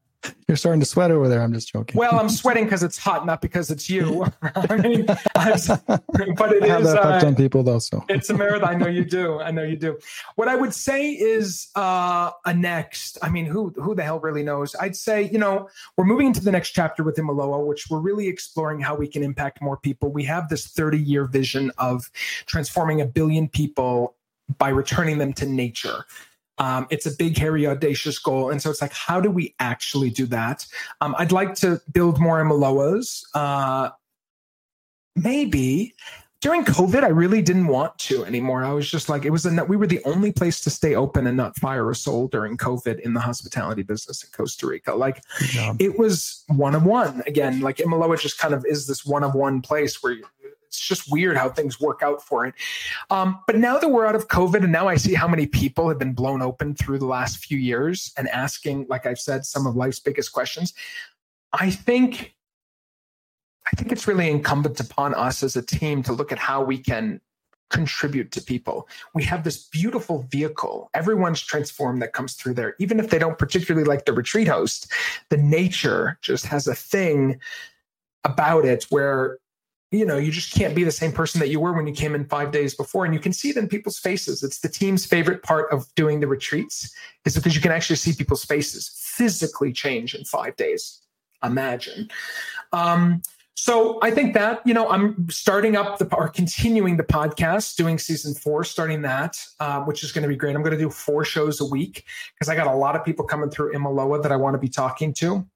You're starting to sweat over there. I'm just joking. Well, I'm sweating because it's hot, not because it's you. I mean, but it I have is, that effect uh, on people, though. So it's a marathon. I know you do. I know you do. What I would say is uh, a next. I mean, who who the hell really knows? I'd say you know we're moving into the next chapter with Imiloa, which we're really exploring how we can impact more people. We have this 30 year vision of transforming a billion people by returning them to nature. Um, it's a big, hairy, audacious goal. And so it's like, how do we actually do that? Um, I'd like to build more Imiloas. Uh, maybe during COVID, I really didn't want to anymore. I was just like, it was a, we were the only place to stay open and not fire a soul during COVID in the hospitality business in Costa Rica. Like it was one of one again. Like Imiloa just kind of is this one of one place where it's just weird how things work out for it. Um, but now that we're out of COVID, and now I see how many people have been blown open through the last few years and asking, like I've said, some of life's biggest questions. I think, I think it's really incumbent upon us as a team to look at how we can contribute to people. We have this beautiful vehicle. Everyone's transformed that comes through there. Even if they don't particularly like the retreat host, the nature just has a thing about it where you know, you just can't be the same person that you were when you came in five days before. And you can see it in people's faces. It's the team's favorite part of doing the retreats is because you can actually see people's faces physically change in five days. Imagine. Um, so I think that, you know, I'm starting up the or continuing the podcast, doing season four, starting that, uh, which is going to be great. I'm going to do four shows a week because I got a lot of people coming through Imiloa that I want to be talking to.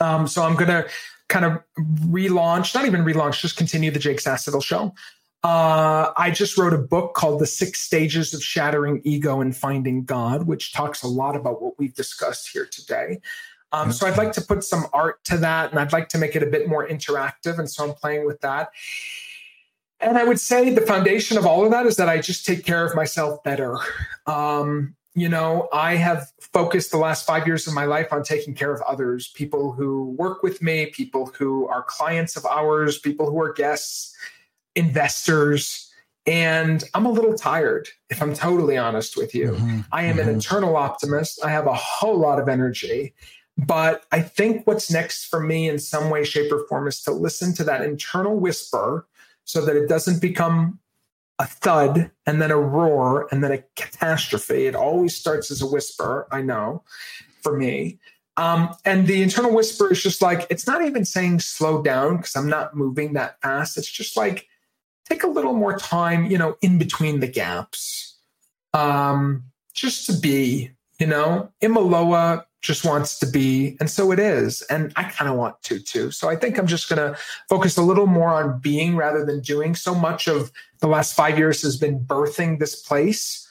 Um, so I'm going to kind of relaunch, not even relaunch, just continue the Jake Sasseville show. Uh, I just wrote a book called The Six Stages of Shattering Ego and Finding God, which talks a lot about what we've discussed here today. Um, so I'd like to put some art to that and I'd like to make it a bit more interactive. And so I'm playing with that. And I would say the foundation of all of that is that I just take care of myself better. Um, you know, I have focused the last five years of my life on taking care of others, people who work with me, people who are clients of ours, people who are guests, investors. And I'm a little tired, if I'm totally honest with you. Mm-hmm. I am mm-hmm. an eternal optimist. I have a whole lot of energy. But I think what's next for me in some way, shape, or form is to listen to that internal whisper so that it doesn't become a thud and then a roar and then a catastrophe. It always starts as a whisper, I know, for me. Um, and the internal whisper is just like, it's not even saying slow down because I'm not moving that fast. It's just like, take a little more time, you know, in between the gaps. Um, just to be, you know, Imiloa just wants to be. And so it is. And I kind of want to too. So I think I'm just going to focus a little more on being rather than doing. So much of the last five years has been birthing this place.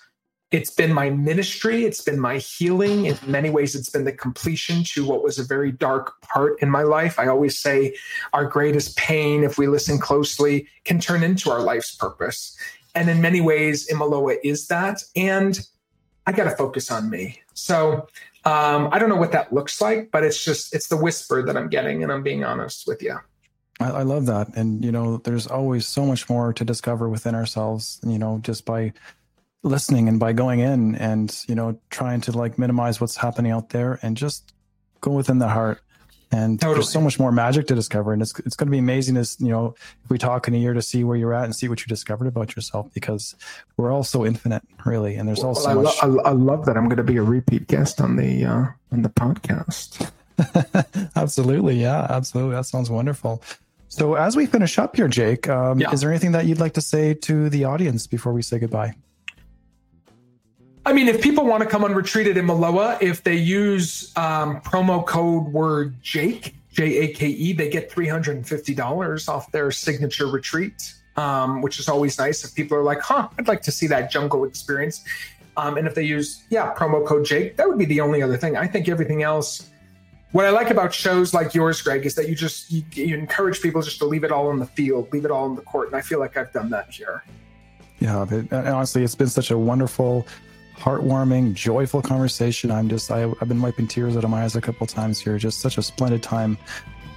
It's been my ministry. It's been my healing. In many ways, it's been the completion to what was a very dark part in my life. I always say our greatest pain, if we listen closely, can turn into our life's purpose. And in many ways, Imiloa is that. And I got to focus on me. So um, I don't know what that looks like, but it's just it's the whisper that I'm getting, and I'm being honest with you. I, I love that, and you know, there's always so much more to discover within ourselves. You know, just by listening and by going in and you know trying to like minimize what's happening out there and just go within the heart and totally. there's so much more magic to discover and it's, it's going to be amazing as you know if we talk in a year to see where you're at and see what you discovered about yourself because we're all so infinite really and there's well, also I, much... lo- I, love that i'm going to be a repeat guest on the uh on the podcast absolutely yeah absolutely that sounds wonderful so as we finish up here jake um, yeah. is there anything that you'd like to say to the audience before we say goodbye I mean, if people want to come on retreat at Imiloa, if they use um, promo code word Jake, J A K E, they get $350 off their signature retreat. um, which is always nice. If people are like, huh, I'd like to see that jungle experience. Um, and if they use, yeah, promo code Jake, that would be the only other thing. I think everything else. What I like about shows like yours, Greg, is that you just you, you encourage people just to leave it all in the field, leave it all in the court, and I feel like I've done that here. Yeah, honestly, it's been such a wonderful, heartwarming, joyful conversation. I'm just I, have been wiping tears out of my eyes a couple times here. Just such a splendid time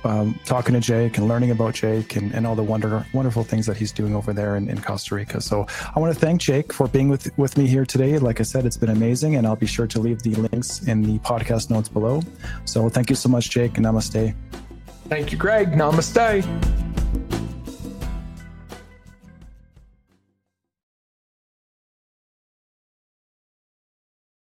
um, talking to Jake and learning about Jake and, and all the wonder, wonderful things that he's doing over there in, in Costa Rica. So I want to thank Jake for being with, with me here today. Like I said, it's been amazing, and I'll be sure to leave the links in the podcast notes below. So thank you so much, Jake, and namaste. Thank you, Greg. Namaste.